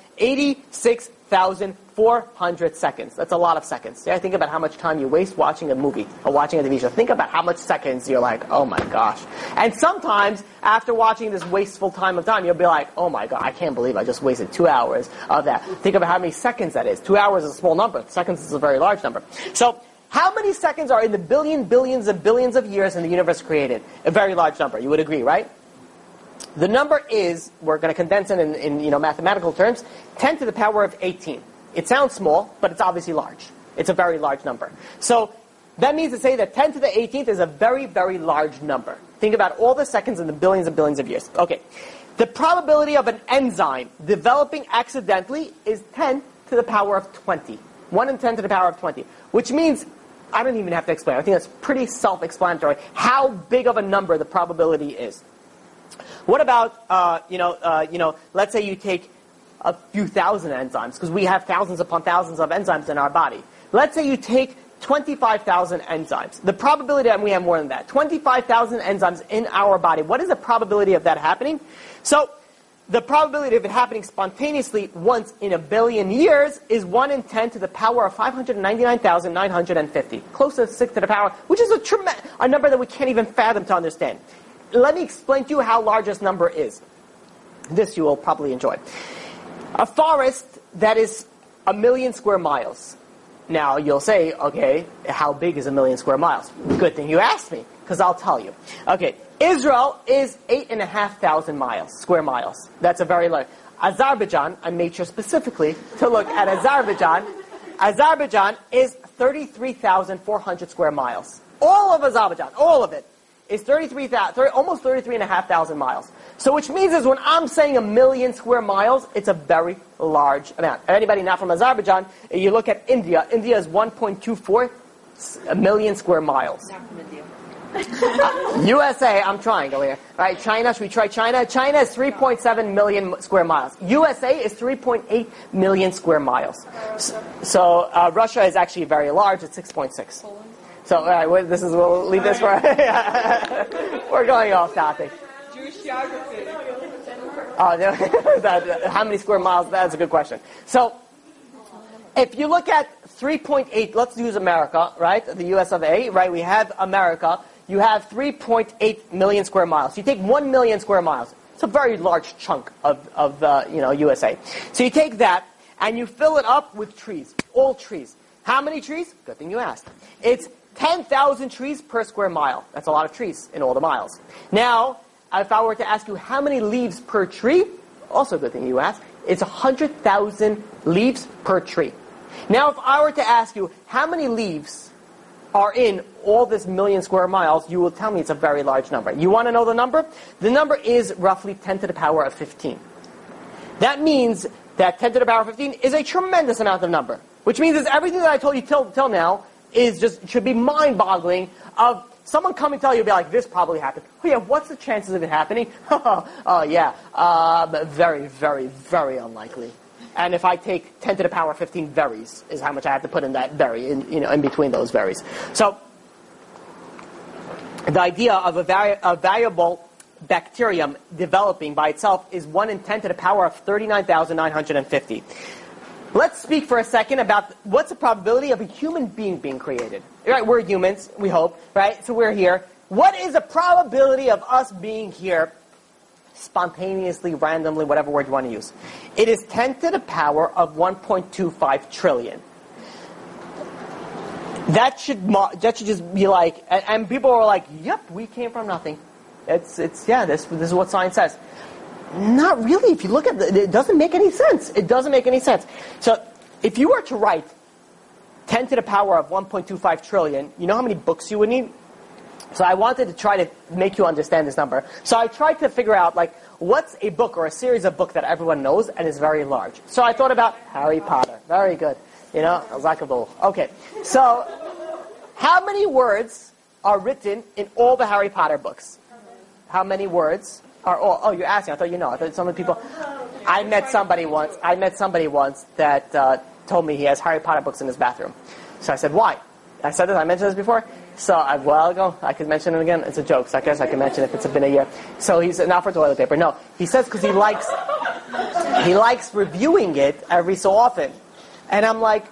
86,400 seconds. That's a lot of seconds. Yeah, think about how much time you waste watching a movie or watching a TV show. Think about how much seconds you're like, oh my gosh. And sometimes, after watching this wasteful time of time, you'll be like, oh my god, I can't believe I just wasted two hours of that. Think about how many seconds that is. Two hours is a small number. Seconds is a very large number. So, how many seconds are in the billion, billions, and billions of years in the universe created? A very large number. You would agree, right? The number is, we're going to condense it in, in you know, mathematical terms, 10 to the power of 18. It sounds small, but it's obviously large. It's a very large number. So that means to say that 10 to the 18th is a very, very large number. Think about all the seconds in the billions and billions of years. Okay. The probability of an enzyme developing accidentally is 10 to the power of 20. 1 in 10 to the power of 20. Which means, I don't even have to explain. I think that's pretty self-explanatory how big of a number the probability is. What about, uh, you know, uh, you know, let's say you take a few thousand enzymes, because we have thousands upon thousands of enzymes in our body. Let's say you take 25,000 enzymes. The probability, and we have more than that, 25,000 enzymes in our body. What is the probability of that happening? So, the probability of it happening spontaneously once in a billion years is 1 in 10 to the power of 599,950. Close to 6 to the power, which is a, trem- a number that we can't even fathom to understand. Let me explain to you how large this number is. This you will probably enjoy. A forest that is a million square miles. Now you'll say, okay, how big is a million square miles? Good thing you asked me, because I'll tell you. Okay, Israel is eight and a half thousand miles, square miles. That's a very large. Azerbaijan, I made sure specifically to look at Azerbaijan. Azerbaijan is 33,400 square miles. All of Azerbaijan, all of it, is 33,000, 30, almost 33,500 miles. So which means is when I'm saying a million square miles, it's a very large amount. Anybody not from Azerbaijan, you look at India, India is 1.24 s- million square miles. India. USA, I'm trying over here. Right, China, should we try China? China is 3.7 million square miles. USA is 3.8 million square miles. So, so uh, Russia is actually very large, it's 6.6. So, all right, well, this is, we'll leave this for, we're going off topic. Jewish geography. Oh, no, how many square miles? That's a good question. So, if you look at 3.8, let's use America, right? The US of A, right? We have America. You have 3.8 million square miles. You take 1 million square miles. It's a very large chunk of, of uh, you know, USA. So you take that and you fill it up with trees, all trees. How many trees? Good thing you asked. It's 10,000 trees per square mile. That's a lot of trees in all the miles. Now, if I were to ask you how many leaves per tree, also a good thing you asked, it's 100,000 leaves per tree. Now, if I were to ask you how many leaves are in all this million square miles, you will tell me it's a very large number. You want to know the number? The number is roughly 10 to the power of 15. That means that 10 to the power of 15 is a tremendous amount of number, which means that everything that I told you till, till now is just should be mind-boggling. Of someone come and tell you, be like, this probably happened. Oh yeah, what's the chances of it happening? oh yeah, um, very, very, very unlikely. And if I take 10 to the power of 15 varies, is how much I have to put in that vary, in, you know, in between those varies. So, the idea of a, vari- a variable bacterium developing by itself is 1 in 10 to the power of 39,950. Let's speak for a second about what's the probability of a human being being created. Right, we're humans, we hope, right? So we're here. What is the probability of us being here spontaneously, randomly, whatever word you want to use? It is 10 to the power of 1.25 trillion. That should that should just be like, and, people are like, "Yep, we came from nothing." It's it's yeah, this this is what science says. Not really. If you look at it, it doesn't make any sense. It doesn't make any sense. So, if you were to write 10 to the power of 1.25 trillion, you know how many books you would need? So I wanted to try to make you understand this number. So I tried to figure out like what's a book or a series of book that everyone knows and is very large. So I thought about Harry Potter. Very good. You know, Zakabul. Okay. So how many words are written in all the Harry Potter books? How many words all? Oh, you're asking. I thought you know. I thought some of the people. I met somebody once. I met somebody once that uh, told me he has Harry Potter books in his bathroom. So I said, why? I said this. I mentioned this before. So a while ago, I could mention it again. It's a joke. So I guess I can mention it if it's been a year. So he's not for toilet paper. No, he says because he likes he likes reviewing it every so often. And I'm like,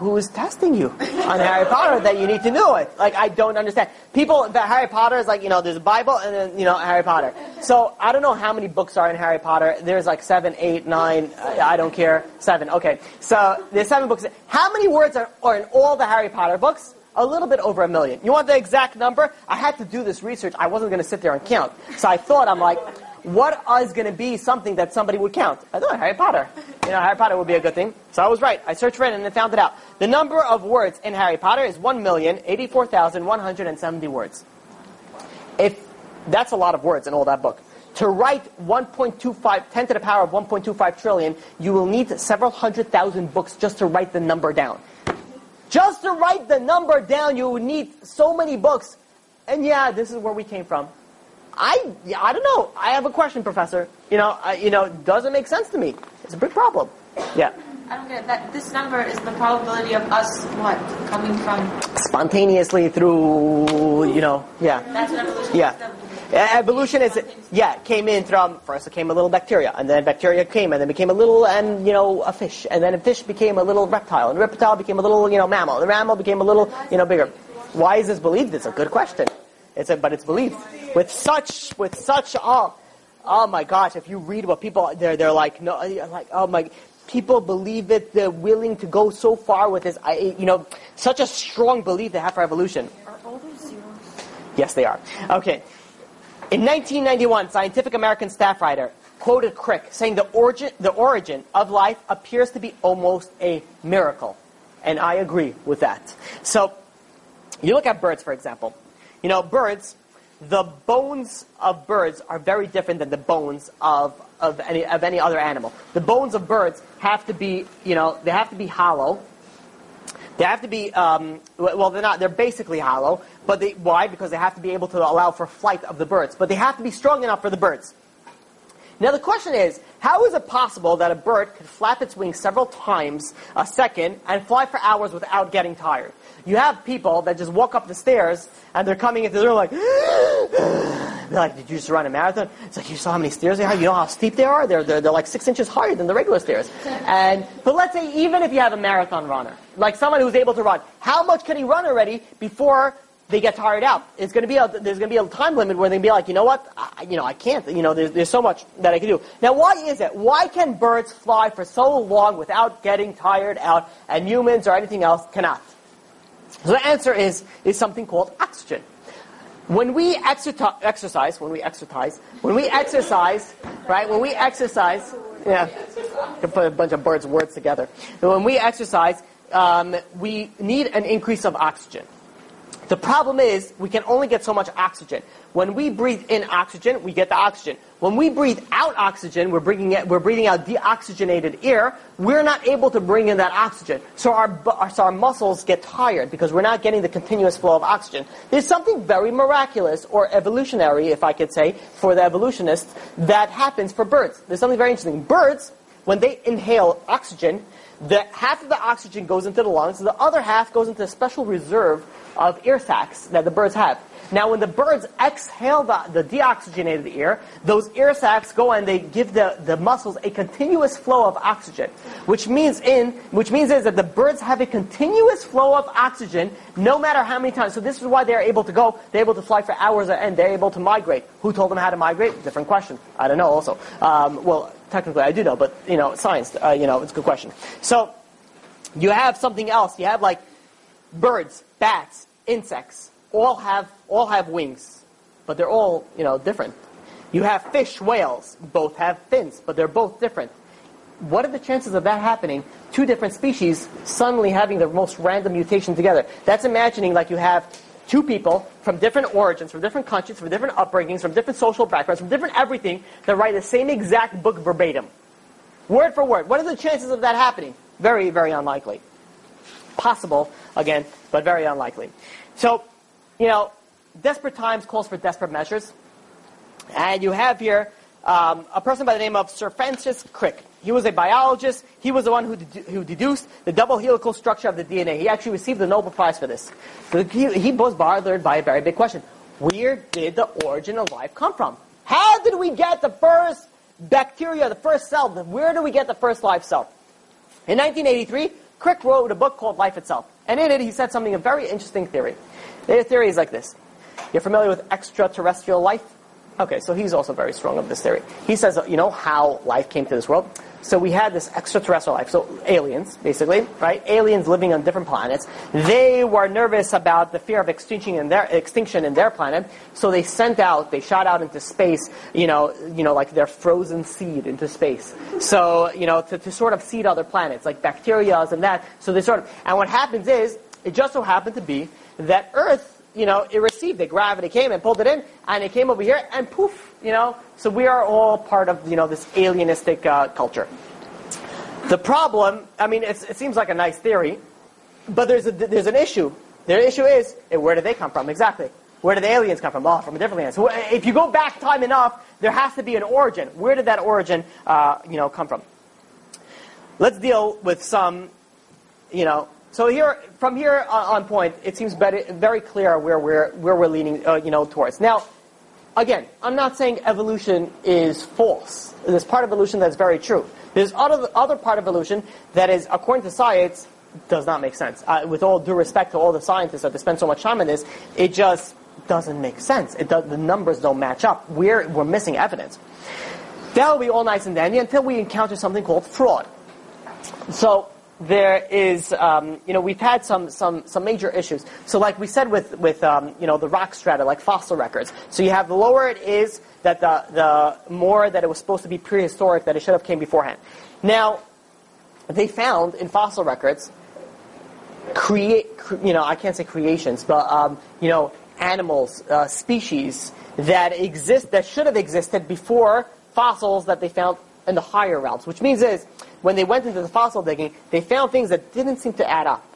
who's testing you on Harry Potter that you need to know it? Like, I don't understand. People, that Harry Potter is like, you know, there's a Bible and then, you know, Harry Potter. So, I don't know how many books are in Harry Potter. There's like seven, eight, nine, I I don't care. Seven, okay. So, there's seven books. How many words are, are in all the Harry Potter books? A little bit over a million. You want the exact number? I had to do this research. I wasn't going to sit there and count. So I thought, I'm like, what is going to be something that somebody would count? I thought Harry Potter. You know, Harry Potter would be a good thing. So I was right. I searched for it and I found it out. The number of words in Harry Potter is 1,084,170 words. If that's a lot of words in all that book. To write 1.25, 10 to the power of 1.25 trillion, you will need several hundred thousand books just to write the number down. Just to write the number down, you would need so many books. And yeah, this is where we came from. I, I don't know. I have a question, Professor. You know, I, you know, doesn't make sense to me. It's a big problem. Yeah. I don't get that. This number is the probability of us what coming from. Spontaneously through, you know, yeah. That's what evolution Yeah. Evolution is, yeah, it came in from, first it came a little bacteria, and then bacteria came, and then became a little, and, you know, a fish, and then a fish became a little reptile, and reptile became a little, you know, mammal, and the mammal became a little, you know, bigger. Why is this believed? It's a good question. It's a, but it's believed. With such, with such, oh, oh my gosh, if you read what people, they're, they're like, no, like, oh my, people believe it, they're willing to go so far with this, I, you know, such a strong belief they have for evolution. Yes, they are. Okay. In 1991, Scientific American staff writer quoted Crick saying the origin, the origin of life appears to be almost a miracle. And I agree with that. So, you look at birds, for example. You know, birds, the bones of birds are very different than the bones of, of, any, of any other animal. The bones of birds have to be, you know, they have to be hollow. They have to be, um, well, they're not, they're basically hollow, but they, why? Because they have to be able to allow for flight of the birds. But they have to be strong enough for the birds. Now the question is, how is it possible that a bird could flap its wings several times a second and fly for hours without getting tired? You have people that just walk up the stairs and they're coming into the room like, they're like, did you just run a marathon? It's like, you saw how many stairs they are? You know how steep they are? They're, they're, they're like six inches higher than the regular stairs. And, but let's say even if you have a marathon runner, like someone who's able to run, how much can he run already before they get tired out. It's going to be a, there's going to be a time limit where they can be like, you know what, I, you know, I can't. You know, there's, there's so much that I can do. Now, why is it? Why can birds fly for so long without getting tired out, and humans or anything else cannot? So the answer is is something called oxygen. When we exercise, exercise, when we exercise, when we exercise, right? When we exercise, yeah, can put a bunch of birds' words together. When we exercise, um, we need an increase of oxygen. The problem is we can only get so much oxygen. When we breathe in oxygen, we get the oxygen. When we breathe out oxygen, we're bringing it, we're breathing out deoxygenated air. We're not able to bring in that oxygen, so our bu- so our muscles get tired because we're not getting the continuous flow of oxygen. There's something very miraculous or evolutionary, if I could say, for the evolutionists that happens for birds. There's something very interesting. Birds, when they inhale oxygen, the half of the oxygen goes into the lungs, the other half goes into a special reserve of air sacs that the birds have. Now, when the birds exhale the, the deoxygenated air, those air sacs go and they give the, the muscles a continuous flow of oxygen, which means in which means is that the birds have a continuous flow of oxygen no matter how many times. So this is why they're able to go, they're able to fly for hours and they're able to migrate. Who told them how to migrate? Different question. I don't know. Also, um, well, technically I do know, but you know, science, uh, you know, it's a good question. So you have something else. You have like birds, bats, insects, all have all have wings, but they're all you know different. You have fish, whales, both have fins, but they're both different. What are the chances of that happening? Two different species suddenly having the most random mutation together. That's imagining like you have two people from different origins, from different countries, from different upbringings, from different social backgrounds, from different everything, that write the same exact book verbatim. Word for word. What are the chances of that happening? Very, very unlikely. Possible, again, but very unlikely. So, you know, desperate times calls for desperate measures. And you have here um, a person by the name of Sir Francis Crick. He was a biologist. He was the one who, dedu- who deduced the double helical structure of the DNA. He actually received the Nobel Prize for this. So he, he was bothered by a very big question. Where did the origin of life come from? How did we get the first bacteria, the first cell? Where do we get the first life cell? In 1983, Crick wrote a book called Life Itself. And in it, he said something, a very interesting theory. The theory is like this. You're familiar with extraterrestrial life? Okay, so he's also very strong of this theory. He says, you know how life came to this world? So we had this extraterrestrial life, so aliens, basically, right? Aliens living on different planets. They were nervous about the fear of extinction in their extinction in their planet, so they sent out, they shot out into space, you know, you know, like their frozen seed into space. So, you know, to, to sort of seed other planets, like bacteria and that. So they sort of, and what happens is, it just so happened to be that Earth you know, it received it. Gravity came and pulled it in, and it came over here, and poof, you know. So we are all part of, you know, this alienistic uh, culture. The problem, I mean, it seems like a nice theory, but there's a, there's an issue. The issue is, eh, where do they come from? Exactly. Where did the aliens come from? Oh, from a different land. So if you go back time enough, there has to be an origin. Where did that origin, uh, you know, come from? Let's deal with some, you know, so here, from here on point, it seems very, very clear where we're where we're leaning, uh, you know, towards. Now, again, I'm not saying evolution is false. There's part of evolution that's very true. There's other other part of evolution that is, according to science, does not make sense. Uh, with all due respect to all the scientists that spend so much time on this, it just doesn't make sense. It does, the numbers don't match up. We're we're missing evidence. That'll be all nice and dandy until we encounter something called fraud. So there is, um, you know, we've had some, some, some major issues. So like we said with, with um, you know, the rock strata, like fossil records. So you have the lower it is, that the, the more that it was supposed to be prehistoric, that it should have came beforehand. Now, they found in fossil records, create, cre- you know, I can't say creations, but, um, you know, animals, uh, species that exist, that should have existed before fossils that they found in the higher realms. Which means is, when they went into the fossil digging, they found things that didn't seem to add up.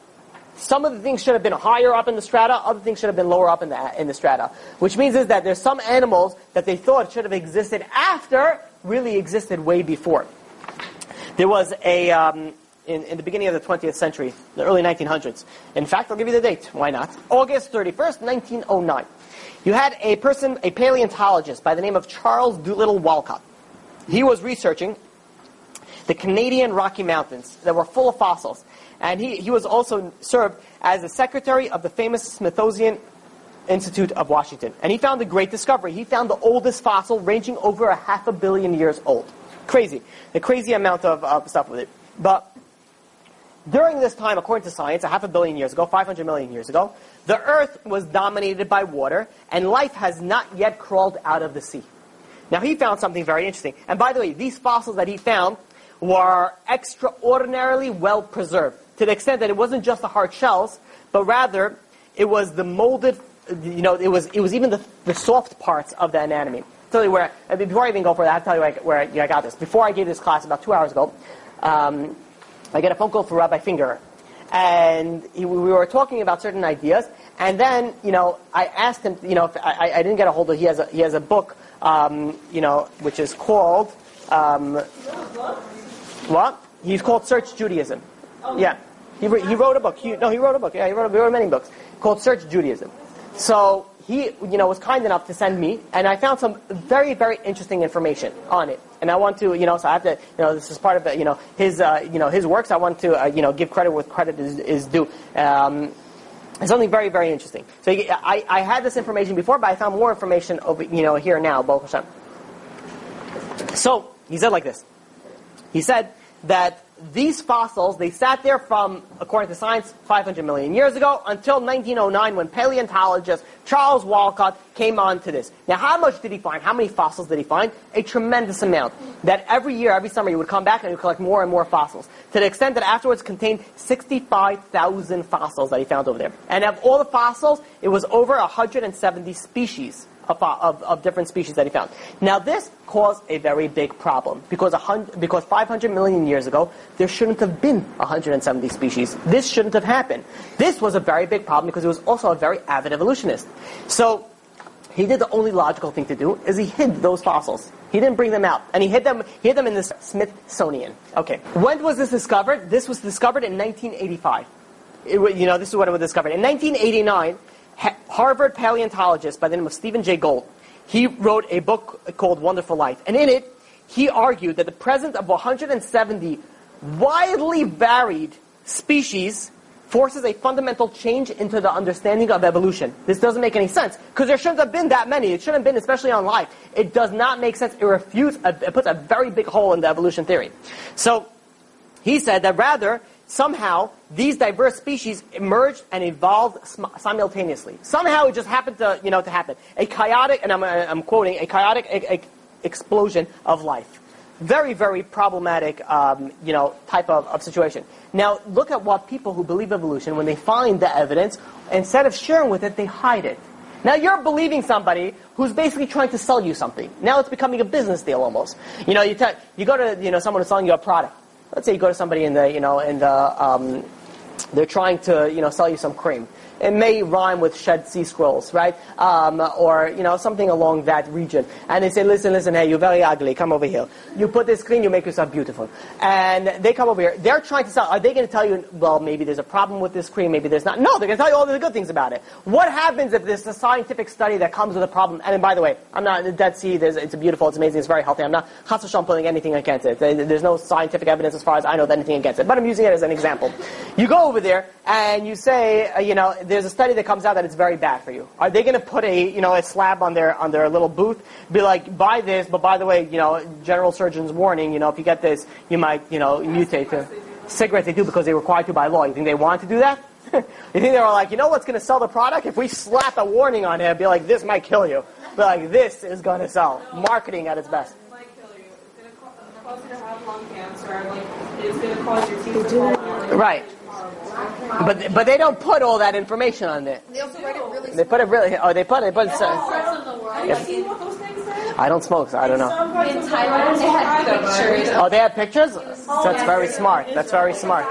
some of the things should have been higher up in the strata, other things should have been lower up in the, in the strata. Which means is that there's some animals that they thought should have existed after, really existed way before. There was a, um, in, in the beginning of the 20th century, the early 1900s. In fact, I'll give you the date. Why not? August 31st, 1909. You had a person, a paleontologist by the name of Charles Doolittle Walcott. He was researching the Canadian Rocky Mountains that were full of fossils. And he, he was also served as the secretary of the famous Smithsonian Institute of Washington. And he found a great discovery. He found the oldest fossil ranging over a half a billion years old. Crazy. The crazy amount of, of stuff with it. But during this time, according to science, a half a billion years ago, 500 million years ago, the earth was dominated by water, and life has not yet crawled out of the sea. Now, he found something very interesting. And by the way, these fossils that he found were extraordinarily well preserved, to the extent that it wasn't just the hard shells, but rather it was the molded, you know, it was, it was even the, the soft parts of the anatomy. Tell you where, before I even go for that, I'll tell you where I, where I, I got this. Before I gave this class about two hours ago, um, I get a phone call from Rabbi Finger, and he, we were talking about certain ideas. And then, you know, I asked him, you know, I, I didn't get a hold of. He has a he has a book, um, you know, which is called um, what? He's called Search Judaism. Yeah, he re- he wrote a book. He, no, he wrote a book. Yeah, he wrote, he wrote many books called Search Judaism. So he, you know, was kind enough to send me, and I found some very, very interesting information on it. And I want to, you know, so I have to, you know, this is part of, the, you know, his, uh, you know, his works. I want to, uh, you know, give credit where credit is, is due. Um, it's something very, very interesting. So he, I, I had this information before, but I found more information over, you know, here now, Baruch Hashem. So he said like this. He said that these fossils, they sat there from, according to science, 500 million years ago until 1909 when paleontologist Charles Walcott came on to this. Now, how much did he find? How many fossils did he find? A tremendous amount. That every year, every summer, he would come back and he would collect more and more fossils. To the extent that afterwards contained 65,000 fossils that he found over there. And of all the fossils, it was over 170 species of, of, of, different species that he found. Now this caused a very big problem because, because 500 million years ago, there shouldn't have been 170 species. This shouldn't have happened. This was a very big problem because he was also a very avid evolutionist. So he did the only logical thing to do is he hid those fossils. He didn't bring them out, and he hid them. He hid them in the Smithsonian. Okay, when was this discovered? This was discovered in 1985. It, you know, this is what it was discovered in 1989. Harvard paleontologist by the name of Stephen Jay Gould, he wrote a book called Wonderful Life. And in it, he argued that the presence of 170 widely varied species forces a fundamental change into the understanding of evolution. This doesn't make any sense because there shouldn't have been that many. It shouldn't have been, especially on life. It does not make sense. It refutes. It puts a very big hole in the evolution theory. So he said that rather somehow these diverse species emerged and evolved simultaneously. Somehow it just happened to, you know, to happen. A chaotic, and I'm, uh, I'm quoting, a chaotic a, a explosion of life. Very, very problematic, um, you know, type of, of situation. Now, look at what people who believe evolution, when they find the evidence, instead of sharing with it, they hide it. Now you're believing somebody who's basically trying to sell you something. Now it's becoming a business deal almost. You know, you, you go to, you know, someone who's selling you a product let's say you go to somebody in the, you know, in the, um, they're trying to, you know, sell you some cream. It may rhyme with shed sea scrolls, right? Um, or, you know, something along that region. And they say, listen, listen, hey, you're very ugly, come over here. You put this cream, you make yourself beautiful. And they come over here. They're trying to sell. Are they going to tell you, well, maybe there's a problem with this cream, maybe there's not? No, they're going to tell you all the good things about it. What happens if there's a scientific study that comes with a problem? And by the way, I'm not, the Dead Sea, it's beautiful, it's amazing, it's very healthy. I'm not, Chassashon, putting anything against it. There's no scientific evidence as far as I know that anything against it. But I'm using it as an example. You go over there, and you say, uh, you know, there's a study that comes out that it's very bad for you. Are they going to put a, you know, a slab on their on their little booth, be like, buy this, but by the way, you know, general surgeon's warning, you know, if you get this, you might, you know, mutate to cigarettes. They do because they're required to by law. You think they want to do that? you think they were like, you know what's going to sell the product? If we slap a warning on it, be like, this might kill you. Be like, this is going to sell. Marketing at its best. Cause you to have lung cancer, like it's going to cause your teeth to fall out. Right. But but they don't put all that information on there. They also write it really. They put it really. Oh, they put it. But All parts of the world. Have you seen what those things say? I don't smoke, so I don't know. In Thailand, oh, they had pictures. Oh, they have pictures. That's very smart. That's very smart.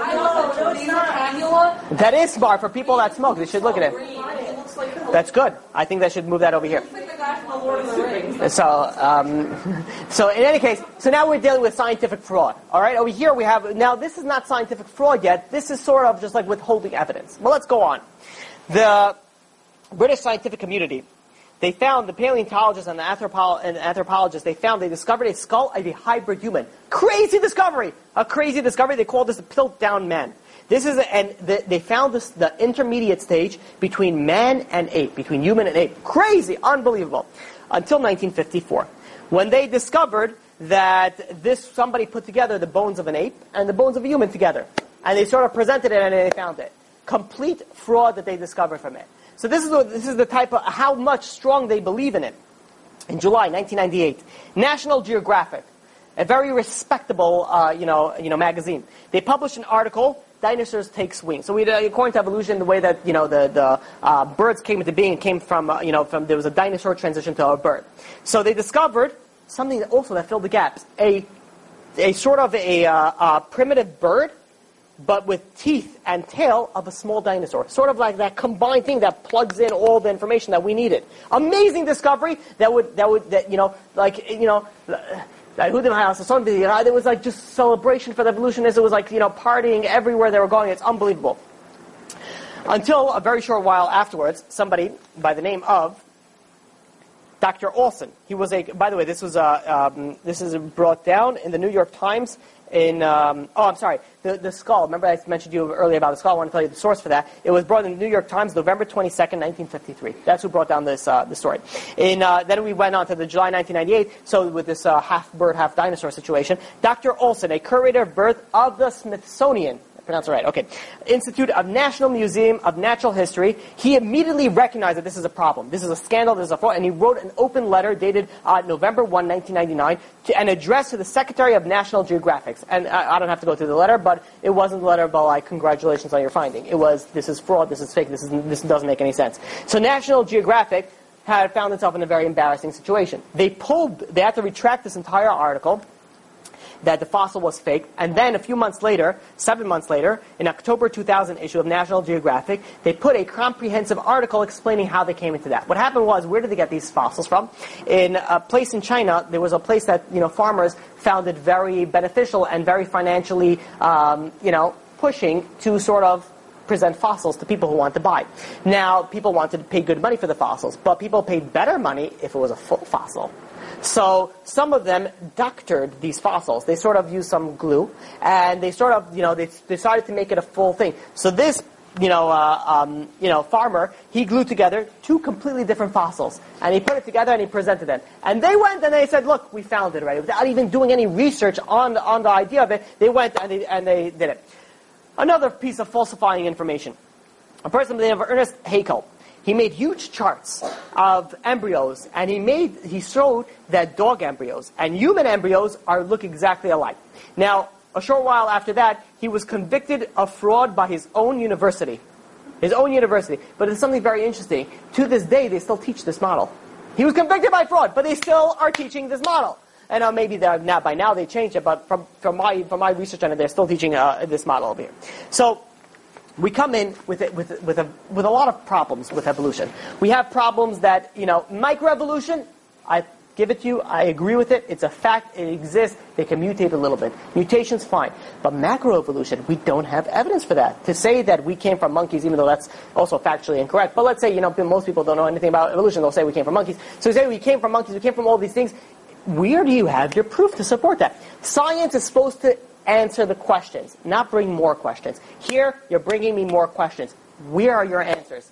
These are annual Fraud. That is smart for people that smoke. They should look at it. The That's good. I think they should move that over here. the the the. So, um, so in any case, so now we're dealing with scientific fraud. All right, over here we have now this is not scientific fraud yet. This is sort of just like withholding evidence. Well, let's go on. The British scientific community, they found the paleontologists and the anthropo- and anthropologists. They found they discovered a skull of a hybrid human. Crazy discovery! A crazy discovery. They called this a Piltdown man. This is, and the, they found this the intermediate stage between man and ape, between human and ape. Crazy, unbelievable. Until 1954, when they discovered that this somebody put together the bones of an ape and the bones of a human together, and they sort of presented it and they found it. Complete fraud that they discovered from it. So this is this is the type of how much strong they believe in it. In July 1998, National Geographic, a very respectable, uh, you know, you know, magazine. They published an article. Dinosaurs takes wings. So, we, uh, according to evolution, the way that you know the the uh, birds came into being came from uh, you know from there was a dinosaur transition to a bird. So they discovered something also that filled the gaps. A a sort of a, uh, primitive bird, but with teeth and tail of a small dinosaur. Sort of like that combined thing that plugs in all the information that we needed. Amazing discovery that would that would that you know like you know. Know, it was like just celebration for the evolutionists. It was like, you know, partying everywhere they were going. It's unbelievable. Until a very short while afterwards, somebody by the name of Dr. Olson. He was a. By the way, this was uh, um, this is brought down in the New York Times. In um, oh, I'm sorry, the the skull. Remember, I mentioned to you earlier about the skull. I want to tell you the source for that. It was brought in the New York Times, November 22nd, 1953. That's who brought down this uh, the story. In uh, then we went on to the July 1998. So with this uh, half bird, half dinosaur situation, Dr. Olson, a curator of birth of the Smithsonian pronounce it right. Okay. Institute of National Museum of Natural History. He immediately recognized that this is a problem. This is a scandal. This is a fraud. And he wrote an open letter dated uh, November 1, 1999, to, an address to the Secretary of National Geographic. And I, I don't have to go through the letter, but it wasn't a letter about like congratulations on your finding. It was this is fraud. This is fake. This is this doesn't make any sense. So National Geographic had found itself in a very embarrassing situation. They pulled. They had to retract this entire article that the fossil was fake. And then a few months later, seven months later, in October 2000 issue of National Geographic, they put a comprehensive article explaining how they came into that. What happened was, where did they get these fossils from? In a place in China, there was a place that you know farmers found it very beneficial and very financially, um, you know, pushing to sort of present fossils to people who want to buy. Now, people wanted to pay good money for the fossils, but people paid better money if it was a full fossil. So some of them doctored these fossils. They sort of used some glue, and they sort of, you know, they decided to make it a full thing. So this, you know, uh, um, you know, farmer, he glued together two completely different fossils, and he put it together and he presented them. And they went and they said, "Look, we found it already," without even doing any research on the, on the idea of it. They went and they, and they did it. Another piece of falsifying information. A person by the name of Ernest Haeckel. He made huge charts of embryos, and he made he showed that dog embryos and human embryos are look exactly alike. Now, a short while after that, he was convicted of fraud by his own university, his own university. But it's something very interesting. To this day, they still teach this model. He was convicted by fraud, but they still are teaching this model. And uh, maybe now by now they changed it, but from, from my from my research on it, they're still teaching uh, this model over here. So we come in with it, with with a with a lot of problems with evolution. We have problems that you know microevolution. I give it to you. I agree with it. It's a fact. It exists. They can mutate a little bit. Mutations, fine. But macroevolution, we don't have evidence for that. To say that we came from monkeys, even though that's also factually incorrect. But let's say you know most people don't know anything about evolution. They'll say we came from monkeys. So say we came from monkeys. We came from all these things where do you have your proof to support that? Science is supposed to answer the questions, not bring more questions. Here, you're bringing me more questions. Where are your answers?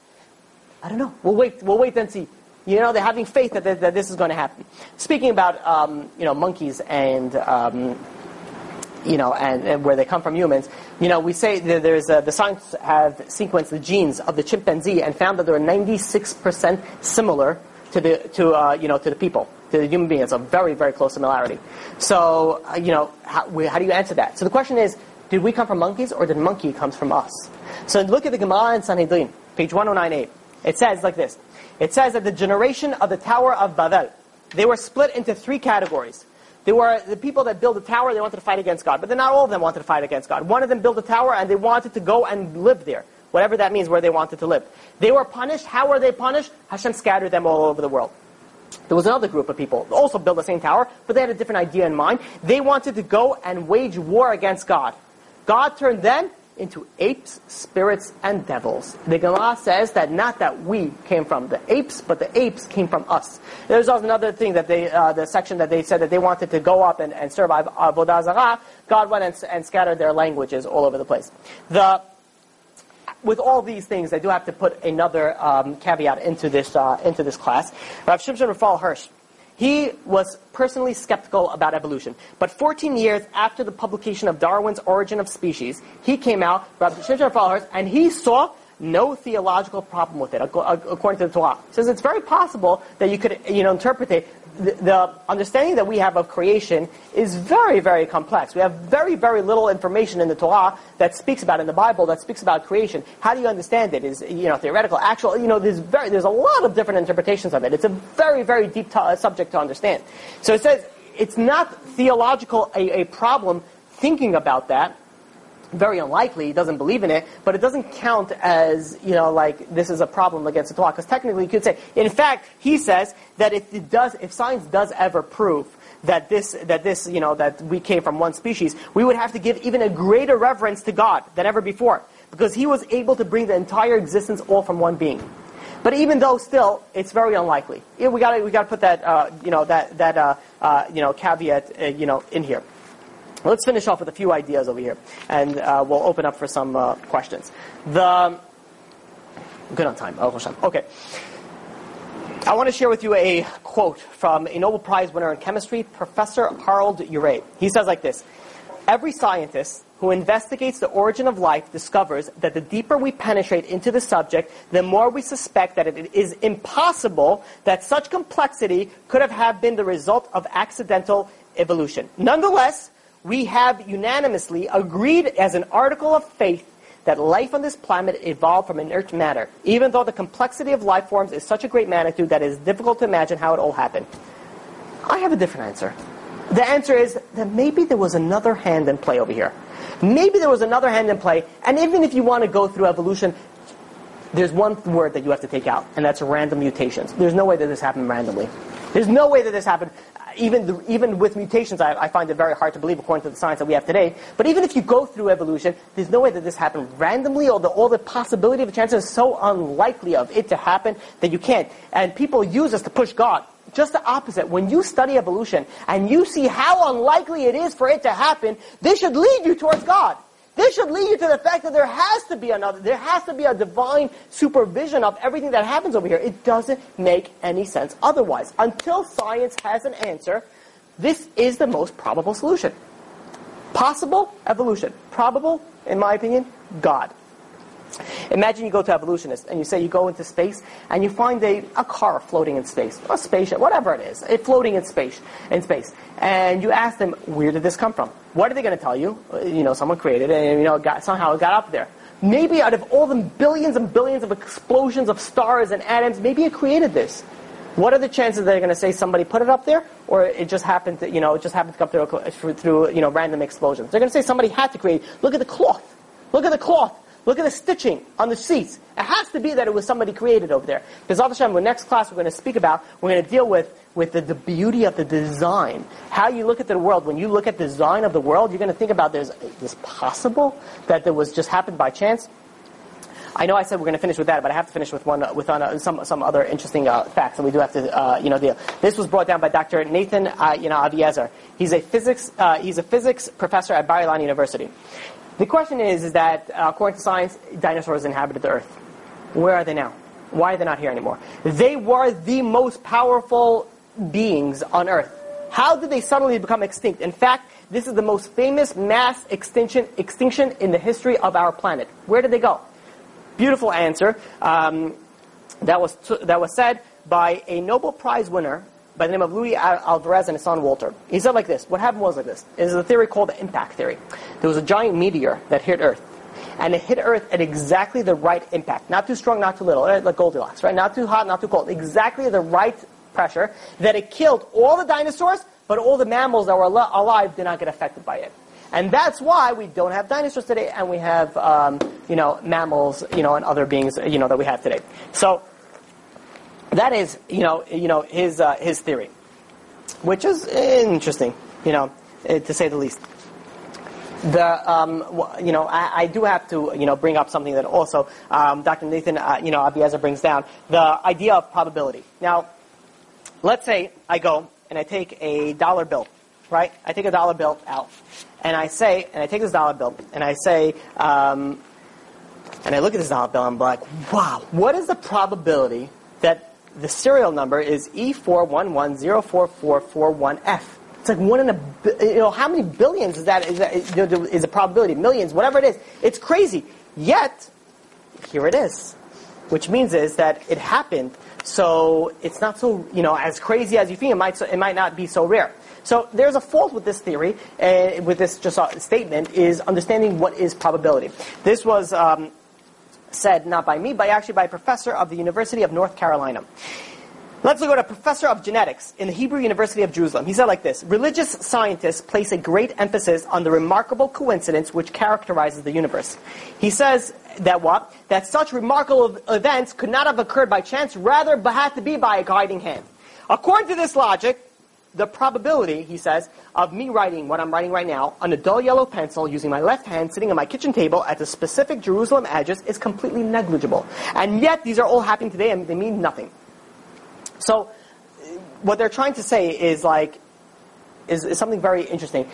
I don't know. We'll wait. We'll wait and see. You know, they're having faith that, that this is going to happen. Speaking about um, you know monkeys and um, you know and, and, where they come from humans, you know, we say there's a, the scientists have sequenced the genes of the chimpanzee and found that they're 96% similar to the to uh, you know to the people to the human beings a very, very close similarity. So, uh, you know, how, how, do you answer that? So the question is, did we come from monkeys or did monkey comes from us? So look at the Gemara in Sanhedrin, page 1098. It says like this. It says that the generation of the Tower of Babel, they were split into three categories. They were the people that built the tower, they wanted to fight against God. But then not all of them wanted to fight against God. One of them built a tower and they wanted to go and live there. Whatever that means, where they wanted to live. They were punished. How were they punished? Hashem scattered them all over the world. There was another group of people also built the same tower, but they had a different idea in mind. They wanted to go and wage war against God. God turned them into apes, spirits, and devils. The Gemara says that not that we came from the apes, but the apes came from us. There's also another thing that they, uh, the section that they said that they wanted to go up and, and serve Avodah Zarah. God went and, and scattered their languages all over the place. The with all these things, I do have to put another um, caveat into this uh, into this class. Rav Shimshon Raphael Hirsch, he was personally skeptical about evolution, but 14 years after the publication of Darwin's Origin of Species, he came out, Rav Shimshon Raphael Hirsch, and he saw no theological problem with it, according to the Torah. He says it's very possible that you could, you know, interpret it the, understanding that we have of creation is very, very complex. We have very, very little information in the Torah that speaks about in the Bible that speaks about creation. How do you understand it? Is you know theoretical, actual? You know, there's very there's a lot of different interpretations of it. It's a very, very deep to, uh, subject to understand. So it says it's not theological a, a problem thinking about that very unlikely, he doesn't believe in it, but it doesn't count as, you know, like this is a problem against the Torah. Because technically you could say, in fact, he says that if it does, if science does ever prove that this, that this, you know, that we came from one species, we would have to give even a greater reverence to God than ever before. Because he was able to bring the entire existence all from one being. But even though still, it's very unlikely. We got we got to put that uh, you know that that uh, uh, you know caveat uh, you know in here. Let's finish off with a few ideas over here, and uh, we'll open up for some uh, questions. The good on time. Okay. I want to share with you a quote from a Nobel Prize winner in chemistry, Professor Harold Urey. He says like this: Every scientist who investigates the origin of life discovers that the deeper we penetrate into the subject, the more we suspect that it is impossible that such complexity could have been the result of accidental evolution. Nonetheless, we have unanimously agreed as an article of faith that life on this planet evolved from inert matter, even though the complexity of life forms is such a great magnitude that it is difficult to imagine how it all happened. I have a different answer. The answer is that maybe there was another hand in play over here. Maybe there was another hand in play, and even if you want to go through evolution, there's one word that you have to take out, and that's random mutations. There's no way that this happened randomly. There's no way that this happened even, the, even with mutations, I, I, find it very hard to believe according to the science that we have today. But even if you go through evolution, there's no way that this happened randomly, or the, all the possibility of a chance is so unlikely of it to happen that you can't. And people use this to push God. Just the opposite. When you study evolution and you see how unlikely it is for it to happen, this should lead you towards God. This should lead you to the fact that there has to be another, there has to be a divine supervision of everything that happens over here. It doesn't make any sense otherwise. Until science has an answer, this is the most probable solution. Possible, evolution. Probable, in my opinion, God. Imagine you go to evolutionists and you say you go into space and you find a, a car floating in space, a spaceship, whatever it is, it floating in space, in space. And you ask them, where did this come from? What are they going to tell you? Uh, you know, someone created it and, you know, got, somehow it got up there. Maybe out of all the billions and billions of explosions of stars and atoms, maybe it created this. What are the chances they're going to say somebody put it up there, or it just happened to, you know, it just happened to come through, through, you know, random explosions? They're going to say somebody had to create. Look at the cloth. Look at the cloth. Look at the stitching on the seats. It has to be that it was somebody created over there. Because Hashem, the next class we're going to speak about, we're going to deal with, with the, the beauty of the design. How you look at the world. When you look at the design of the world, you're going to think about there's, this possible that there was just happened by chance. I know I said we're going to finish with that, but I have to finish with one with uh, some some other interesting uh, facts, and we do have to uh, you know deal. This was brought down by Dr. Nathan uh, you know. He's a physics uh, he's a physics professor at Bar Ilan University. The question is, is that uh, according to science, dinosaurs inhabited the Earth. Where are they now? Why are they not here anymore? They were the most powerful beings on Earth. How did they suddenly become extinct? In fact, this is the most famous mass extinction extinction in the history of our planet. Where did they go? Beautiful answer. Um, that was that was said by a Nobel Prize winner by the name of Luis Alvarez and his son Walter. He said like this, what happened was like this. It is a theory called the impact theory. There was a giant meteor that hit Earth. And it hit Earth at exactly the right impact. Not too strong, not too little, like Goldilocks, right? Not too hot, not too cold. Exactly the right pressure that it killed all the dinosaurs, but all the mammals that were al- alive did not get affected by it. And that's why we don't have dinosaurs today, and we have, um, you know, mammals, you know, and other beings, you know, that we have today. So that is, you know, you know, his uh, his theory, which is interesting, you know, eh, to say the least. The um, you know I, I do have to you know bring up something that also um, Dr. Nathan uh, you know Aviezer brings down the idea of probability. Now, let's say I go and I take a dollar bill, right? I take a dollar bill out, and I say, and I take this dollar bill, and I say, um, and I look at this dollar bill, and I'm like, wow, what is the probability that the serial number is E E411044441F? It's like one in a, you know, how many billions is that, is, that, is, the probability? Millions, whatever it is. It's crazy. Yet, here it is. Which means is that it happened, so it's not so, you know, as crazy as you think. It might, so, it might not be so rare. So there's a fault with this theory, uh, with this just uh, statement, is understanding what is probability. This was um, said not by me, but actually by a professor of the University of North Carolina. Let's look at a professor of genetics in the Hebrew University of Jerusalem. He said like this, religious scientists place a great emphasis on the remarkable coincidence which characterizes the universe. He says that what? That such remarkable events could not have occurred by chance, rather but had to be by a guiding hand. According to this logic, the probability, he says, of me writing what I'm writing right now on a dull yellow pencil using my left hand sitting on my kitchen table at the specific Jerusalem address is completely negligible. And yet these are all happening today and they mean nothing. So, what they're trying to say is like, is, is something very interesting.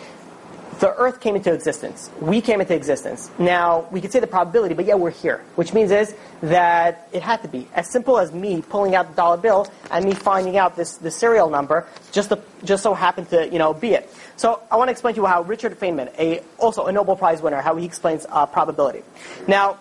The Earth came into existence. We came into existence. Now, we could say the probability, but yeah, we're here. Which means is that it had to be. As simple as me pulling out the dollar bill and me finding out this, the serial number just, to, just so happened to, you know, be it. So I want to explain to you how Richard Feynman, a, also a Nobel Prize winner, how he explains uh, probability. Now,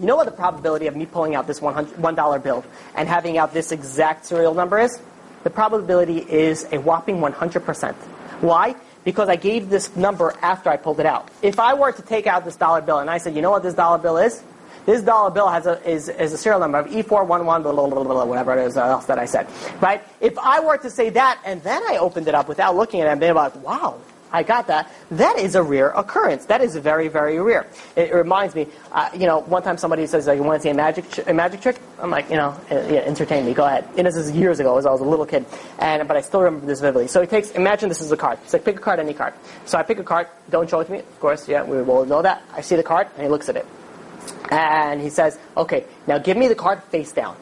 you know what the probability of me pulling out this $100 $1 bill and having out this exact serial number is? The probability is a whopping 100%. Why? Because I gave this number after I pulled it out. If I were to take out this dollar bill and I said, you know what this dollar bill is? This dollar bill has a, is, is a serial number of E411, blah, blah, blah, blah, whatever it is uh, else that I said. Right? If I were to say that and then I opened it up without looking at it and being like, wow, I got that. That is a rare occurrence. That is very, very rare. It, reminds me, uh, you know, one time somebody says, like, you want to see a magic, tr- a magic trick? I'm like, you know, uh, yeah, entertain me, go ahead. And this is years ago, as I was a little kid, and but I still remember this vividly. So he takes, imagine this is a card. It's like, pick a card, any card. So I pick a card, don't show it to me, of course, yeah, we will know that. I see the card, and he looks at it. And he says, okay, now give me the card face down.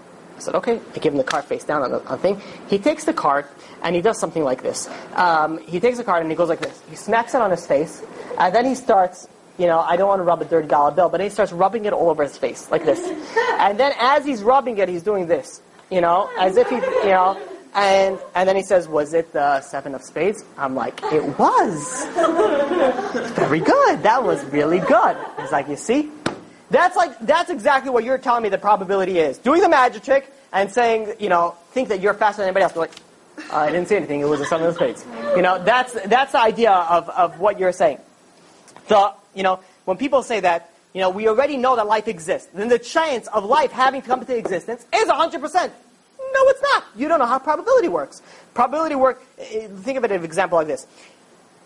I said, okay. I give him the card face down on the, on thing. He takes the card and he does something like this. Um, he takes the card and he goes like this. He smacks it on his face, and then he starts. You know, I don't want to rub a dirty dollar bill, but he starts rubbing it all over his face like this. And then as he's rubbing it, he's doing this. You know, as if he, you know, and and then he says, "Was it the seven of spades?" I'm like, "It was." Very good. That was really good. He's like, "You see." That's like that's exactly what you're telling me the probability is. Doing the magic trick and saying, you know, think that you're faster than anybody else. Like, "Uh, I didn't see anything. It was a seven of spades. You know, that's that's the idea of, of what you're saying. The you know, when people say that, you know, we already know that life exists, then the chance of life having to come into existence is 100%. No, it's not. You don't know how probability works. Probability work, eh, think of it as an example like this.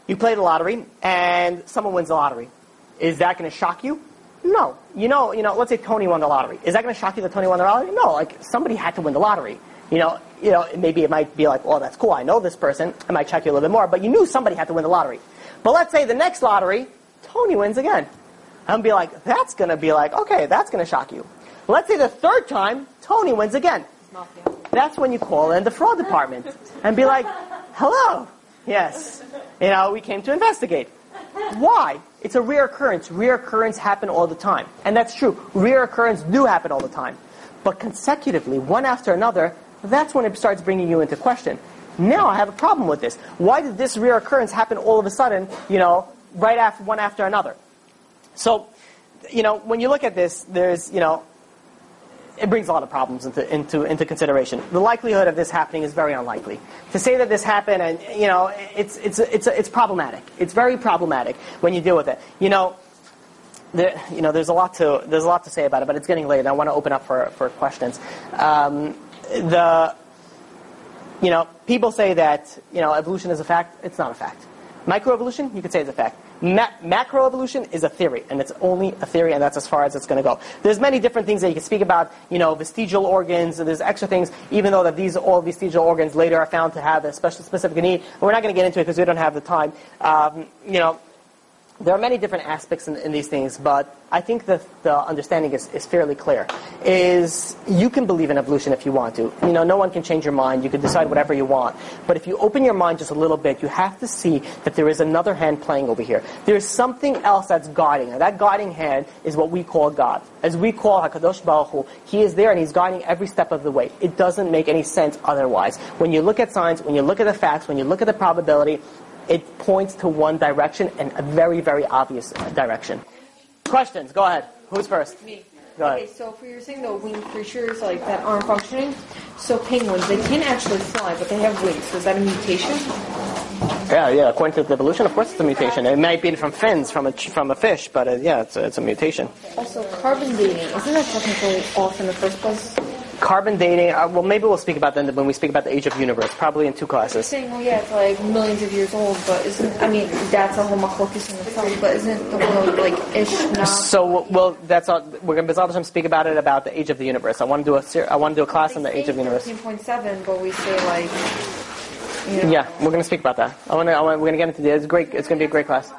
You play the lottery and someone wins the lottery. Is that going to shock you? No. You know, you know, let's say Tony won the lottery. Is that going to shock you that Tony won the lottery? No. Like somebody had to win the lottery. You know, you know, maybe it might be like, well, that's cool. I know this person. I might check you a little bit more, but you knew somebody had to win the lottery. But let's say the next lottery, Tony wins again. I'm going to be like, that's going to be like, okay, that's going to shock you. Let's say the third time, Tony wins again. That's when you call in the fraud department and be like, hello, yes, you know, we came to investigate. Why? It's a rare occurrence. Rare occurrence happen all the time. And that's true. Rare occurrence do happen all the time. But consecutively, one after another, that's when it starts bringing you into question. Now I have a problem with this. Why did this rare occurrence happen all of a sudden, you know, right after one after another? So, you know, when you look at this, there's, you know, it brings a lot of problems into, into, into consideration. The likelihood of this happening is very unlikely. To say that this happened, and you know, it's it's it's it's problematic. It's very problematic when you deal with it. You know, there, you know, there's a lot to there's a lot to say about it, but it's getting late. and I want to open up for for questions. Um, the you know, people say that you know evolution is a fact. It's not a fact. Microevolution, you could say is a fact. Ma- macroevolution is a theory, and it's only a theory, and that's as far as it's going to go. There's many different things that you can speak about. You know, vestigial organs. and There's extra things, even though that these all vestigial organs later are found to have a special specific need. We're not going to get into it because we don't have the time. Um, you know, there are many different aspects in, in, these things, but I think that the understanding is, is fairly clear. Is you can believe in evolution if you want to. You know, no one can change your mind. You can decide whatever you want. But if you open your mind just a little bit, you have to see that there is another hand playing over here. There is something else that's guiding. And that guiding hand is what we call God. As we call Hakadosh Baruch Hu, He is there and He's guiding every step of the way. It doesn't make any sense otherwise. When you look at science, when you look at the facts, when you look at the probability, it points to one direction and a very, very obvious direction. Questions? Go ahead. Who's first? Me. Go ahead. Okay, so for you're saying the winged creatures like that aren't functioning, so penguins they can actually fly, but they have wings. So is that a mutation? Yeah, yeah. According to evolution, of course, it's a mutation. It might be from fins, from a from a fish, but uh, yeah, it's a, it's a mutation. Also, carbon dating isn't that technically off in the first place? Carbon dating. Uh, well, maybe we'll speak about that when we speak about the age of the universe, probably in two classes. Saying, well, yeah, it's like millions of years old, but isn't I mean that's a whole machlokes in itself, but isn't the world like ish now? So, well, that's all, we're going to be speak about it about the age of the universe. I want to do a ser- I want to do a class on the age of the universe. Thirteen point seven, but we say like. You know, Yeah, we're going to speak about that. I want to. We're going to get into it. It's great. It's going to be a great class.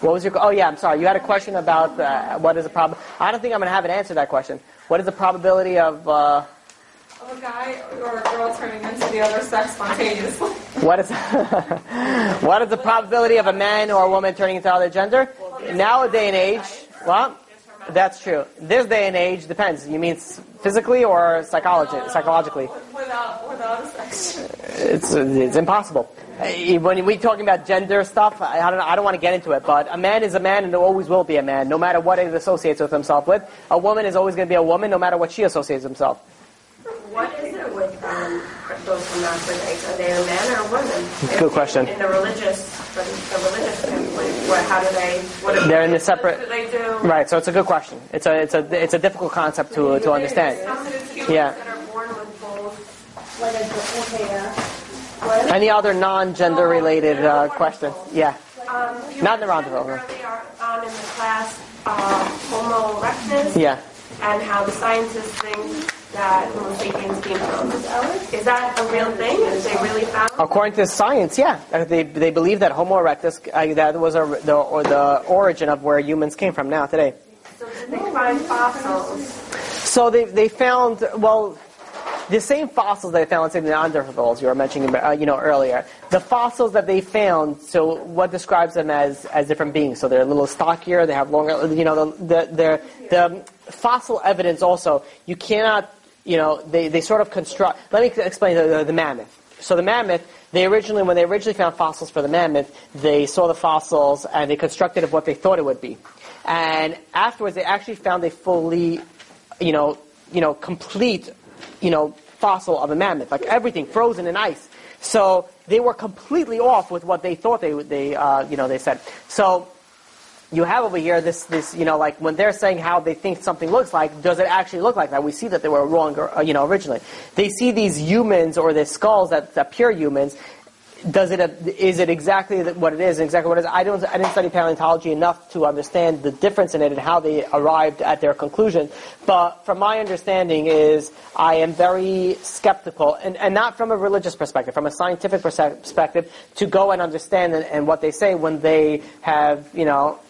What was your? Oh yeah, I'm sorry. You had a question about uh, what is the prob? I don't think I'm going to have it answer to that question. What is the probability of? Uh, Of a guy or a girl turning into the other sex spontaneously. what is? what is the probability of a man or a woman turning into other gender? Nowadays and age, well, that's true. This day and age depends. You mean physically or psychology, psychologically? Without, without a sex. It's, it's impossible. Uh, When we talking about gender stuff, I I don't, know, I don't want to get into it, but a man is a man and always will be a man, no matter what it associates with himself with. A woman is always going to be a woman, no matter what she associates himself. What is it with um, those who masturbate? Are they a man or a woman? Good question. In the religious, the, the religious standpoint, what, how do they? What do They're in the what separate- do they do? Right. So it's a good question. It's a it's a it's a difficult concept to to understand. Yeah. that are born with both. Like a, okay, Any other non-gender related uh, question? Yeah. Um, Not in the mentioned roundabout, huh? Earlier on in the class, uh, Homo erectus. Yeah. And how the scientists think that Homo sapiens came from. Is that a real thing? Is they really found? According to science, yeah, they they believe that Homo erectus uh, that was a, the or the origin of where humans came from now today. So did they find fossils? So they they found well. The same fossils they found in the Neanderthals you were mentioning, uh, you know, earlier. The fossils that they found, so what describes them as, as different beings? So they're a little stockier, they have longer, you know, the, the, the, the fossil evidence also, you cannot, you know, they, they sort of construct, let me explain the, the, the mammoth. So the mammoth, they originally, when they originally found fossils for the mammoth, they saw the fossils and they constructed of what they thought it would be. And afterwards, they actually found a fully, you know, you know, complete, you know, fossil of a mammoth, like everything frozen in ice. So they were completely off with what they thought they would, they, uh, you know, they said. So you have over here this, this, you know, like when they're saying how they think something looks like, does it actually look like that? We see that they were wrong, uh, you know, originally. They see these humans or the skulls that, appear humans. Does it, is it exactly what it is? Exactly what it is? I don't, I didn't study paleontology enough to understand the difference in it and how they arrived at their conclusion. But from my understanding is, I am very skeptical, and, and not from a religious perspective, from a scientific perspective, to go and understand and, and what they say when they have, you know,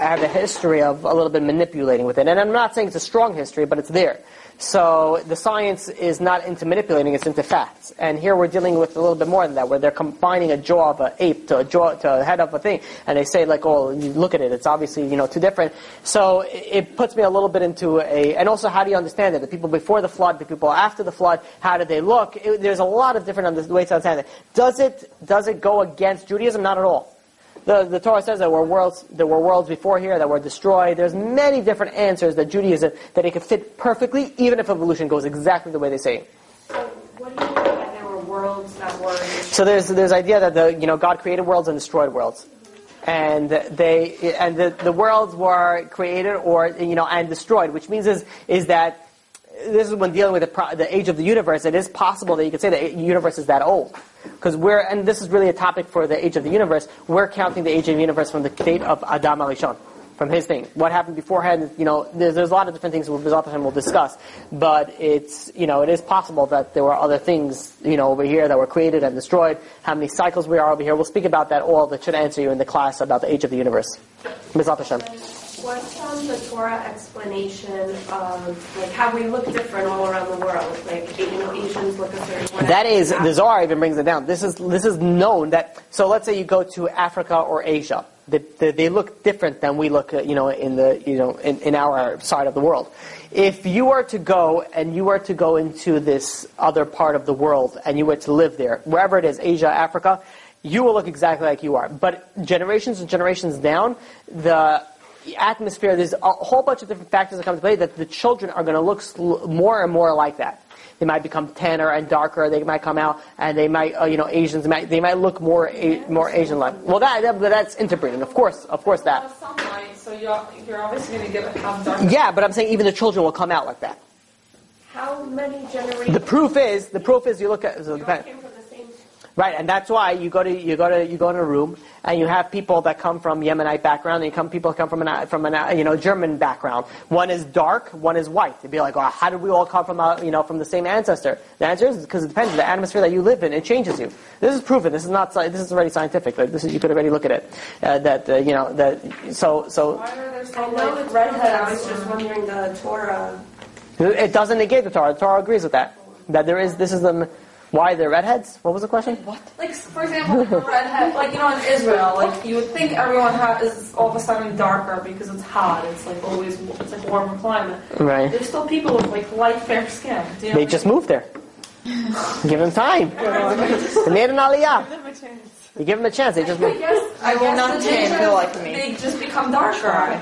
have a history of a little bit manipulating with it. And I'm not saying it's a strong history, but it's there. So the science is not into manipulating, it's into facts. And here we're dealing with a little bit more than that, where they're combining a jaw of an ape to a jaw, to a head of a thing. And they say like, oh, you look at it, it's obviously, you know, too different. So it puts me a little bit into a, and also how do you understand it? The people before the flood, the people after the flood, how did they look? It, there's a lot of different ways to understand it. Does it, does it go against Judaism? Not at all. The, the Torah says there were worlds there were worlds before here that were destroyed. There's many different answers that Judaism that it could fit perfectly, even if evolution goes exactly the way they say. it. So what do you mean that there were worlds that were? So there's there's idea that the you know God created worlds and destroyed worlds, and they and the, the worlds were created or you know and destroyed, which means is is that this is when dealing with the, pro- the age of the universe. It is possible that you could say the universe is that old, because we're and this is really a topic for the age of the universe. We're counting the age of the universe from the date of Adam Alishon, from his thing. What happened beforehand? You know, there's, there's a lot of different things we'll, will discuss, but it's you know it is possible that there were other things you know over here that were created and destroyed. How many cycles we are over here? We'll speak about that all. That should answer you in the class about the age of the universe. Bezrat Hashem. What's um, the Torah explanation of like how we look different all around the world? Like you know, Asians look a certain way. That is, the Zohar even brings it down. This is this is known that. So let's say you go to Africa or Asia, they, they, they look different than we look, you know, in the you know in, in our side of the world. If you were to go and you were to go into this other part of the world and you were to live there, wherever it is, Asia, Africa, you will look exactly like you are. But generations and generations down, the atmosphere, there's a whole bunch of different factors that come into play that the children are going to look sl- more and more like that. They might become tanner and darker. They might come out and they might, uh, you know, Asians might they might look more a- more Asian-like. Well, that, that that's interbreeding, of course, of course that. sunlight, so you're, you're obviously going to get have dark. Yeah, but I'm saying even the children will come out like that. How many generations? The proof is the proof is you look at so right, and that's why you go to you go to you go in a room and you have people that come from Yemenite background, and you come people that come from an from an you know German background. One is dark, one is white. They'd be like, oh, how did we all come from a, you know from the same ancestor? The answer is because it depends. On the atmosphere that you live in it changes you. This is proven. This is not this is already scientific. Like, this is you could already look at it. Uh, that uh, you know that so so Why are there so like it's redhead. I was just wondering the Torah. it doesn't negate the Torah. The Torah agrees with that. That there is this is the why they're redheads. What was the question? What? Like for example, like a redhead, like you know in Israel, like you would think everyone ha- is all of a sudden darker because it's hot. It's like always it's like warmer climate. Right. There's still people with like light fair skin. You know They what just moved there. Give them time. They made an aliyah. You give them a chance. They just I moved. guess I will guess not the change, difference- feel like me. They just become darker.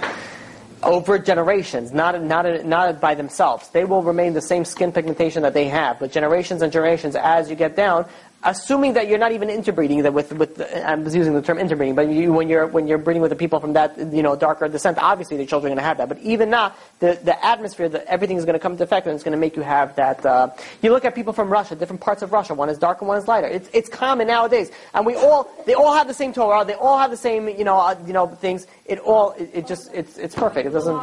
Over generations, not not not by themselves. They will remain the same skin pigmentation that they have, but generations and generations as you get down. Assuming that you're not even interbreeding that with with I was using the term interbreeding, but you, when you're when you're breeding with the people from that you know darker descent, obviously the children are going to have that. But even not, the the atmosphere, the, everything is going to come into effect, and it's going to make you have that. Uh, you look at people from Russia, different parts of Russia. One is darker, one is lighter. It's it's common nowadays, and we all they all have the same Torah. They all have the same you know uh, you know things. It all it, it just it's it's perfect. It doesn't.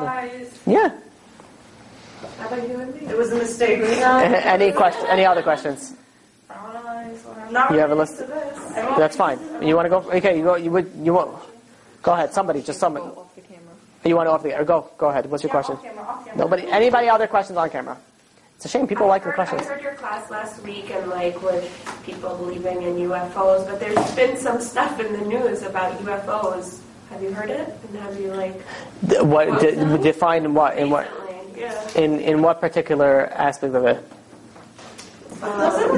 Yeah. How about you and me? It was a mistake. any question? Any other questions? Brown eyes. whatever. Not You have a related list? to this. That's fine. You want to go? Okay, you go. You would. You want? Go ahead. Somebody, just somebody. Off the camera. You want to off the? Or go. Go ahead. What's your Yeah, question? off camera, off camera. Nobody. Anybody other questions on camera? It's a shame people I like the questions. I heard your class last week and like with people believing in UFOs, but there's been some stuff in the news about UFOs. Have you heard it? And have you like D- What d- define in what in what recently? Yeah. in in what particular aspect of it?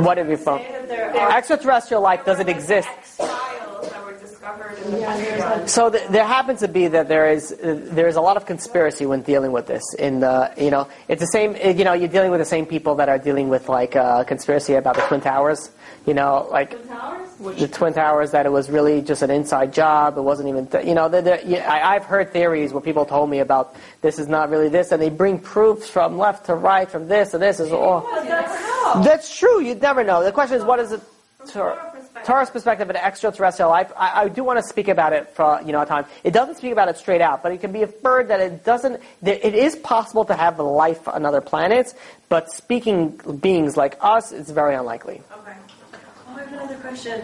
What have you found? Say that there are Extraterrestrial life does it exist? X-Files that were discovered in the Pentagon. So th- there happens to be that there is uh, there is a lot of conspiracy when dealing with this. In the you know it's the same uh, you know you're dealing with the same people that are dealing with like uh, conspiracy about the twin towers. You know like the twin towers that it was really just an inside job. It wasn't even th- you know they're, they're, yeah, I, I've heard theories where people told me about this is not really this, and they bring proofs from left to right, from this to this is all. That's true. You'd never know. The question is, what is it? Torah, Torah's perspective of extraterrestrial life. I, I do want to speak about it for you know a time. It doesn't speak about it straight out, but it can be inferred that it doesn't. That it is possible to have life on other planets, but speaking beings like us, it's very unlikely. Okay. Oh, I have another question.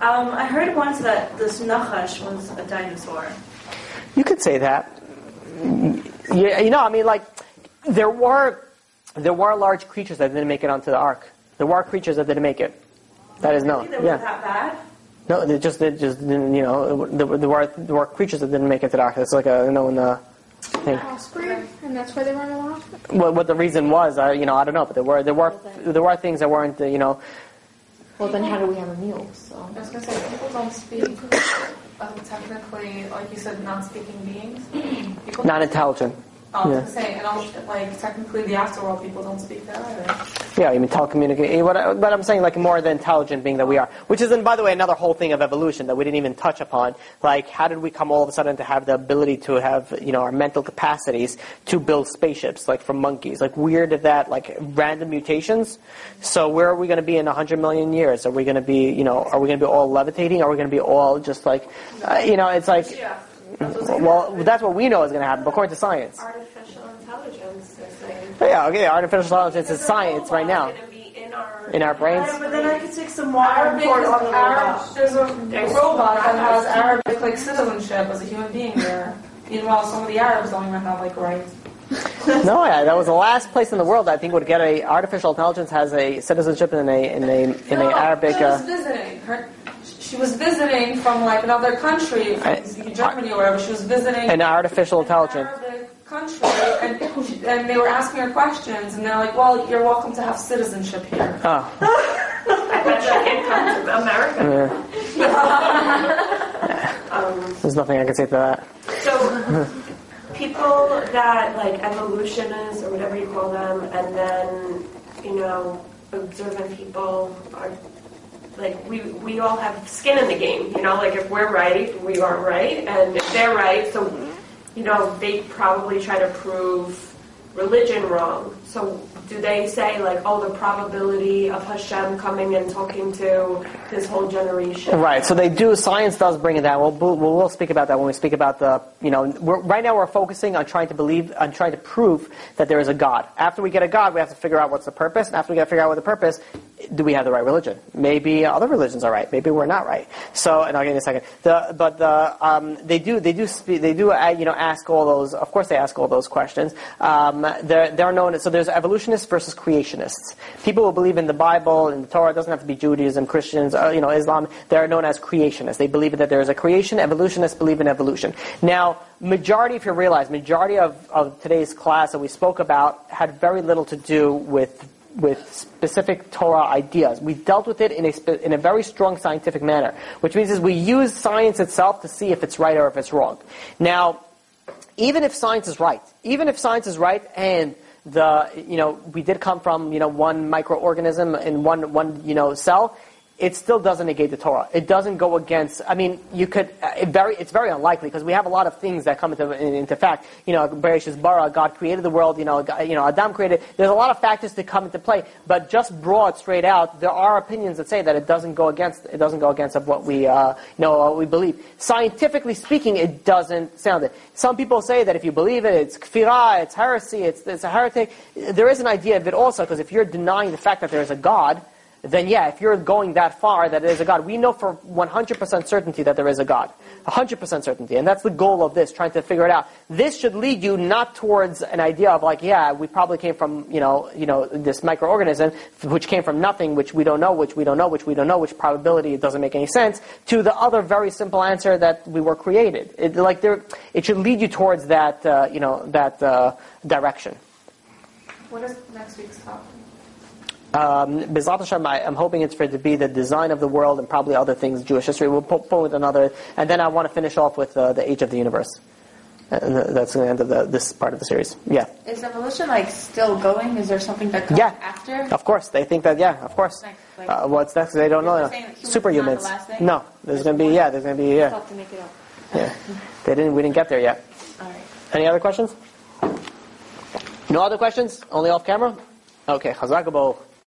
Um, I heard once that this Nachash was a dinosaur. You could say that. Yeah, you know, I mean, like there were there were large creatures that didn't make it onto the ark. There were creatures that didn't make it. That is known. Yeah. that bad? No, they just they just didn't. You know, there, were- there were there were creatures that didn't make it to the ark. It's like a you know in the thing. Crossbreed, and that's why they run along. What, what the reason was, I you know, I don't know, but there were there were there were things that weren't uh, you know. Well, then how do we have a meal? So. I was gonna say people don't speak uh, technically, like you said, non-speaking beings. People not intelligent. I was Yeah. gonna say, and also, like technically the afterworld people don't speak that either. Yeah, you mean telecommunicate. What I- But I'm saying like more the intelligent being that we are, which is, and by the way, another whole thing of evolution that we didn't even touch upon. Like, how did we come all of a sudden to have the ability to have, you know, our mental capacities to build spaceships, like from monkeys? Like, where did that, like, random mutations? So where are we going to be in 100 million years? Are we going to be, you know, are we going to be all levitating? Are we going to be all just like, uh, you know, it's like, Yeah. That's what's gonna well, that's what we know is going to happen, according to science. Artificial intelligence, they're. Yeah, okay, artificial intelligence is a science right now. robot gonna be in our In our brains. Yeah, but then I could take some water and Arabic pour it is on the robot. there's a There's robot that has. Arabic like citizenship as a human being there. Meanwhile, some of the Arabs don't even have like rights. No, yeah, that was the last place in the world I think would get a artificial intelligence has a citizenship in a in a in a Arabic. She Uh, visiting. Her, she was visiting from like another country, from Germany or whatever. She was visiting an artificial intelligence. Arabic country, and, she, and they were asking her questions, and they're like, "Well, you're welcome to have citizenship here." Oh, I bet you can't come to America. Um, there's nothing I can say to that. So, people that like evolutionists or whatever you call them, and then you know, observant people are like we we all have skin in the game. You know, like if we're right, we are right, and if they're right, so you know they probably try to prove religion wrong. So do they say like, oh, the probability of Hashem coming and talking to this whole generation? Right. So they do. Science does bring it down. We'll we'll, we'll speak about that when we speak about the. You know, right now we're focusing on trying to believe, on trying to prove that there is a God. After we get a God, we have to figure out what's the purpose. And after we got to figure out what the purpose, do we have the right religion? Maybe other religions are right. Maybe we're not right. So, and I'll get in a second. The, but the, um, they do they do they do uh, you know ask all those. Of course, they ask all those questions. Um, they're they're known so there's evolutionists versus creationists. People who believe in the Bible and the Torah it doesn't have to be Judaism, Christians, uh, you know, Islam. They're known as creationists. They believe that there is a creation. Evolutionists believe in evolution. Now, majority, if you realize, majority of, of today's class that we spoke about had very little to do with with specific Torah ideas. We dealt with it in a, in a very strong scientific manner, which means is we use science itself to see if it's right or if it's wrong. Now, even if science is right, even if science is right and the, you know, we did come from, you know, one microorganism in one, one, you know, cell, it still doesn't negate the Torah. It doesn't go against. I mean, you could. uh, It very. It's very unlikely because we have a lot of things that come into into fact. You know, Bereshit bara, God created the world. You know, God- you know, Adam created. There's a lot of factors that come into play. But just broad, straight out, there are opinions that say that it doesn't go against. It doesn't go against of what we, uh, you know, what we believe. Scientifically speaking, it doesn't sound it. Some people say that if you believe it, it's kfirah, it's heresy, it's, it's a heretic. There is an idea of it also because if you're denying the fact that there is a God then yeah, if you're going that far that there is a God, we know for 100% certainty that there is a God. 100% certainty. And that's the goal of this, trying to figure it out. This should lead you not towards an idea of like, yeah, we probably came from, you know, you know, this microorganism, which came from nothing, which we don't know, which we don't know, which we don't know, which probability it doesn't make any sense, to the other very simple answer that we were created. It, like there, it should lead you towards that, uh, you know, that uh, direction. What is next week's topic? Um, Bezrat Hashem, I, I'm hoping it's for it to be the design of the world and probably other things, Jewish history. We'll pull, pull with another, and then I want to finish off with uh, the age of the universe. And that's the end of the, this part of the series. Yeah, Is evolution like still going? Is there something that comes Yeah. after? of course. They think that. Yeah, of course. Next, like- Uh, what's next? They don't know. Superhumans. the? No, there's going to be. Yeah, there's going to be. Yeah, to make it up. yeah. They didn't. We didn't get there yet. All right. Any other questions? No other questions? Only off camera? Okay, Chazak